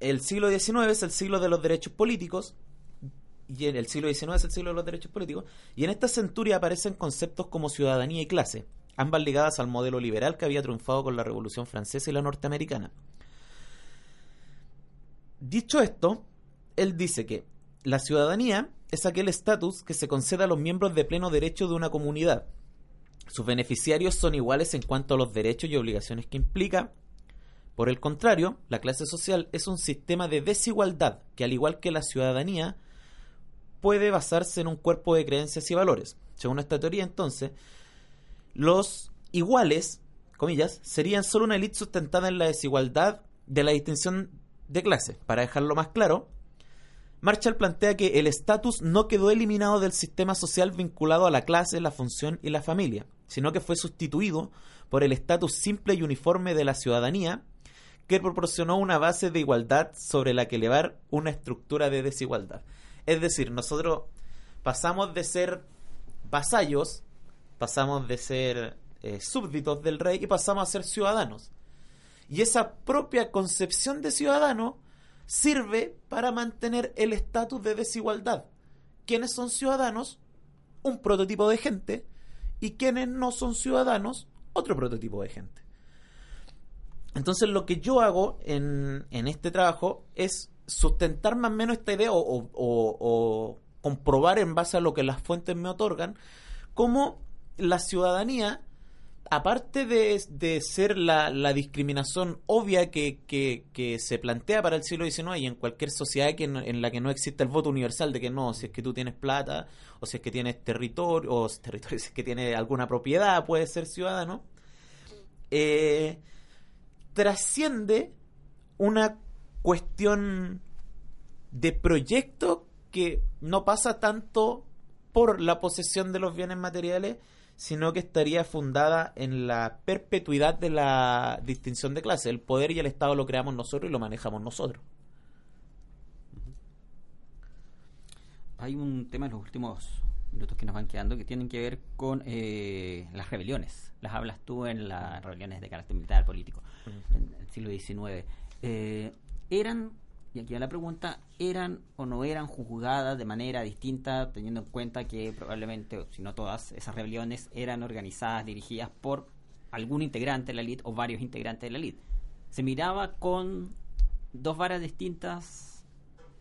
el siglo XIX es el siglo de los derechos políticos, y en el siglo XIX es el siglo de los derechos políticos, y en esta centuria aparecen conceptos como ciudadanía y clase, ambas ligadas al modelo liberal que había triunfado con la Revolución Francesa y la norteamericana. Dicho esto, él dice que la ciudadanía es aquel estatus que se concede a los miembros de pleno derecho de una comunidad. Sus beneficiarios son iguales en cuanto a los derechos y obligaciones que implica. Por el contrario, la clase social es un sistema de desigualdad que, al igual que la ciudadanía, puede basarse en un cuerpo de creencias y valores. Según esta teoría, entonces, los iguales, comillas, serían solo una élite sustentada en la desigualdad de la distinción de clase. Para dejarlo más claro, Marshall plantea que el estatus no quedó eliminado del sistema social vinculado a la clase, la función y la familia, sino que fue sustituido por el estatus simple y uniforme de la ciudadanía, que proporcionó una base de igualdad sobre la que elevar una estructura de desigualdad. Es decir, nosotros pasamos de ser vasallos, pasamos de ser eh, súbditos del rey y pasamos a ser ciudadanos. Y esa propia concepción de ciudadano sirve para mantener el estatus de desigualdad. ¿Quiénes son ciudadanos? Un prototipo de gente. Y quienes no son ciudadanos, otro prototipo de gente. Entonces lo que yo hago en, en este trabajo es sustentar más o menos esta idea o, comprobar en base a lo que las fuentes me otorgan, cómo la ciudadanía, aparte de, ser la, discriminación obvia que, se plantea para el siglo XIX y en cualquier sociedad que en la que no existe el voto universal de que no, si es que tú tienes plata, o si es que tienes territorio, o territorio, si es que tienes alguna propiedad, puedes ser ciudadano, eh, trasciende una cuestión de proyecto que no pasa tanto por la posesión de los bienes materiales, sino que estaría fundada en la perpetuidad de la distinción de clase. El poder y el Estado lo creamos nosotros y lo manejamos nosotros. Hay un tema en los últimos minutos que nos van quedando que tienen que ver con eh, las rebeliones. Las hablas tú en las rebeliones de carácter militar político en el siglo XIX. Eh, eran, y aquí va la pregunta, eran o no eran juzgadas de manera distinta, teniendo en cuenta que probablemente, si no todas, esas rebeliones eran organizadas, dirigidas por algún integrante de la elite o varios integrantes de la elite. ¿Se miraba con dos varas distintas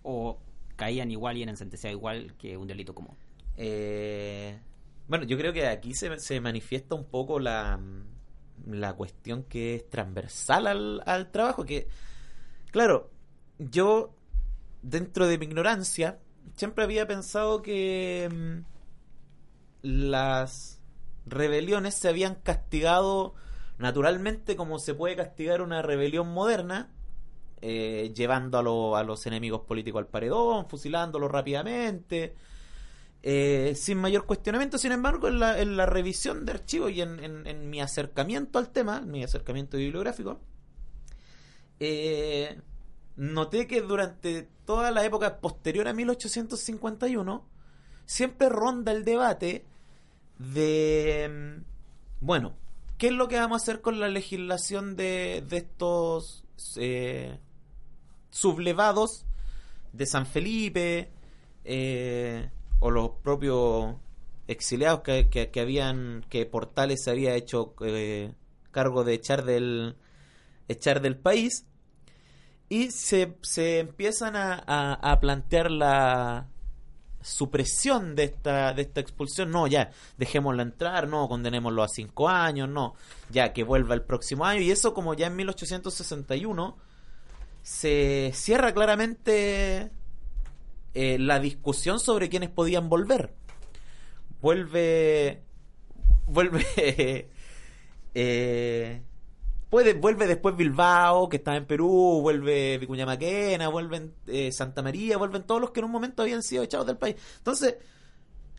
o caían igual y eran sentenciados igual que un delito común? Eh, bueno, yo creo que aquí se, se manifiesta un poco la, la cuestión que es transversal al, al trabajo, que Claro, yo, dentro de mi ignorancia, siempre había pensado que mm, las rebeliones se habían castigado naturalmente como se puede castigar una rebelión moderna, eh, llevando a, a, los enemigos políticos al paredón, fusilándolos rápidamente, eh, sin mayor cuestionamiento. Sin embargo, en la, en la revisión de archivos y en, en, mi acercamiento al tema, mi acercamiento bibliográfico, eh, noté que durante toda la época posterior a 1851 siempre ronda el debate de, mm, bueno, ¿qué es lo que vamos a hacer con la legislación de, de estos eh, sublevados de San Felipe eh, o los propios exiliados que, que, habían, que Portales se había hecho eh, cargo de echar del echar del país y se, se empiezan a, a, plantear la supresión de esta, de esta expulsión. No, ya, dejémosla entrar, no, condenémoslo a cinco años, no, ya que vuelva el próximo año. Y eso como ya en 1861 se cierra claramente eh, la discusión sobre quiénes podían volver. Vuelve... Vuelve... eh, puede, vuelve después Bilbao, que está en Perú, vuelve Vicuña Maquena, vuelven eh, Santa María, vuelven todos los que en un momento habían sido echados del país. Entonces,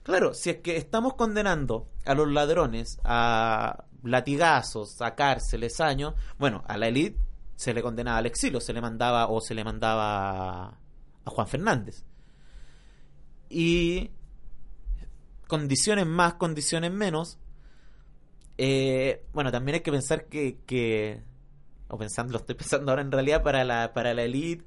claro, si es que estamos condenando a los ladrones a latigazos, a cárceles, años, bueno, a la élite se le condenaba al exilio, se le mandaba o se le mandaba a Juan Fernández. Y condiciones más, condiciones menos. Eh, bueno, también hay que pensar que, que, o pensando, lo estoy pensando ahora en realidad para la, para la elite,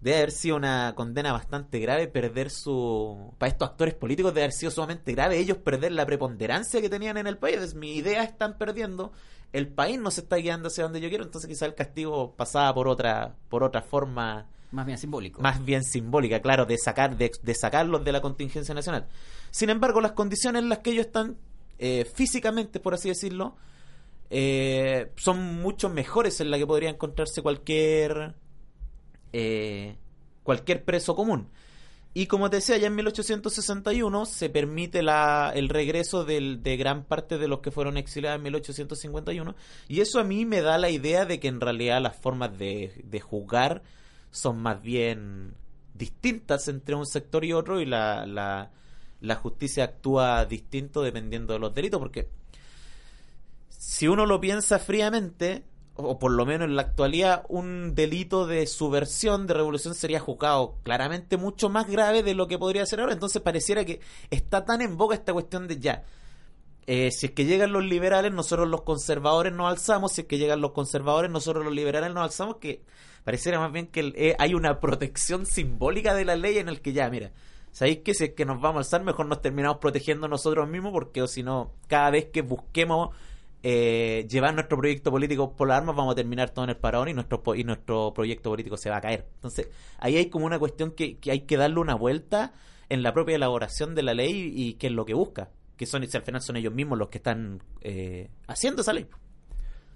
debe haber sido una condena bastante grave perder su... Para estos actores políticos debe haber sido sumamente grave ellos perder la preponderancia que tenían en el país. Mi idea están perdiendo, el país no se está guiando hacia donde yo quiero, entonces quizá el castigo pasaba por otra, por otra forma Más bien simbólico. más bien simbólica, claro, de sacar, de, de sacarlos de la contingencia nacional. Sin embargo, las condiciones en las que ellos están eh, físicamente, por así decirlo, eh, son mucho mejores en la que podría encontrarse cualquier eh, cualquier preso común. Y como te decía, ya en 1861 se permite la, el regreso del- de gran parte de los que fueron exiliados en 1851. Y eso a mí me da la idea de que en realidad las formas de, de juzgar son más bien distintas entre un sector y otro y la, la justicia actúa distinto dependiendo de los delitos. Porque si uno lo piensa fríamente, o por lo menos en la actualidad, un delito de subversión de revolución sería juzgado claramente mucho más grave de lo que podría ser ahora. Entonces pareciera que está tan en boga esta cuestión de ya. eh, si es que llegan los liberales, nosotros los conservadores nos alzamos. Si es que llegan los conservadores, nosotros los liberales nos alzamos. Que pareciera más bien que eh, hay una protección simbólica de la ley en el que ya, mira, ¿sabéis que si es que nos vamos a alzar, mejor nos terminamos protegiendo nosotros mismos? Porque si no, cada vez que busquemos eh, llevar nuestro proyecto político por las armas, vamos a terminar todo en el paraón y nuestro, y nuestro proyecto político se va a caer. Entonces, ahí hay como una cuestión que, que hay que darle una vuelta en la propia elaboración de la ley y qué es lo que busca. Que son, si al final son ellos mismos los que están eh, haciendo esa ley.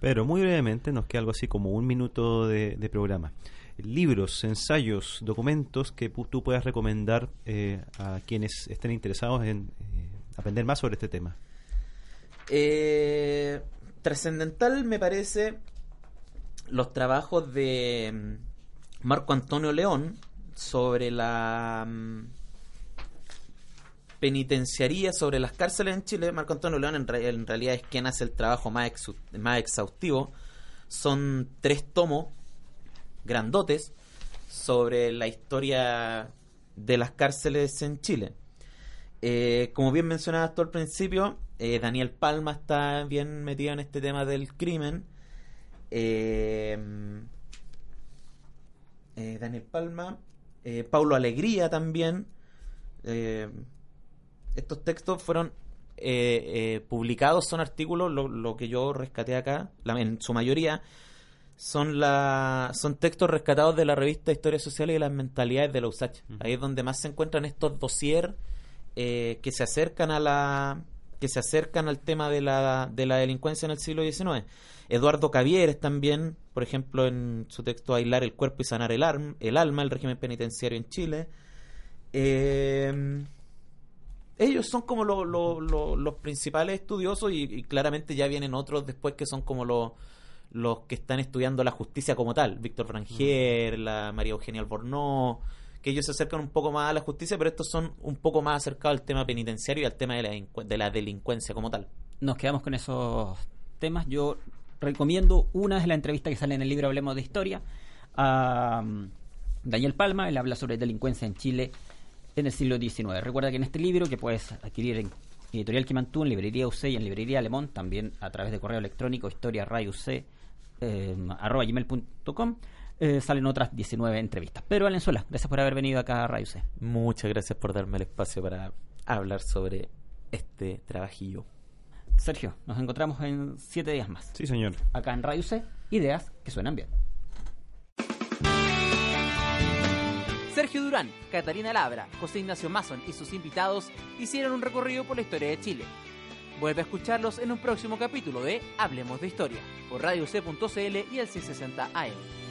Pero muy brevemente, nos queda algo así como un minuto de programa. Libros, ensayos, documentos que tú puedas recomendar eh, a quienes estén interesados en eh, aprender más sobre este tema. Eh, trascendental me parece los trabajos de mm, Marco Antonio León sobre la mm, penitenciaría, sobre las cárceles en Chile. Marco Antonio León en, re- en realidad es quien hace el trabajo más, más exhaustivo. Son tres tomos grandotes sobre la historia de las cárceles en Chile. Eh, como bien mencionabas tú al principio, eh, Daniel Palma está bien metido en este tema del crimen. Eh, Daniel Palma, Paulo Alegría también. Estos textos fueron publicados, son artículos, lo, que yo rescaté acá, en su mayoría, son la son textos rescatados de la revista Historia Social y de las Mentalidades de la USACH. Ahí es donde más se encuentran estos dossier eh, que se acercan a la que se acercan al tema de la, de la delincuencia en el siglo XIX. Eduardo Cavieres también, por ejemplo, en su texto Aislar el cuerpo y sanar el, arm- el alma, el régimen penitenciario en Chile. Eh, ellos son como lo- lo- lo- los principales estudiosos y, y claramente ya vienen otros después que son como los los que están estudiando la justicia como tal, Víctor Franger, la María Eugenia Albornoz, que ellos se acercan un poco más a la justicia, pero estos son un poco más acercados al tema penitenciario y al tema de la, de la delincuencia como tal. Nos quedamos con esos temas. Yo recomiendo una de las entrevistas que sale en el libro Hablemos de Historia a um, Daniel Palma. Él habla sobre delincuencia en Chile en el siglo XIX. Recuerda que en este libro, que puedes adquirir en Editorial Quimantú, en Librería UC y en Librería Alemón, también a través de correo electrónico historia eh, arroba gmail.com, eh, salen otras 19 entrevistas. Pero Valenzuela, gracias por haber venido acá a Radio C. Muchas gracias por darme el espacio para hablar sobre este trabajillo. Sergio, nos encontramos en 7 días más. Sí, señor. Acá en Radio C, ideas que suenan bien. Sergio Durán, Catarina Labra, José Ignacio Mason y sus invitados hicieron un recorrido por la historia de Chile. Vuelve a escucharlos en un próximo capítulo de Hablemos de Historia, por Radio C.cl y el 660 AM.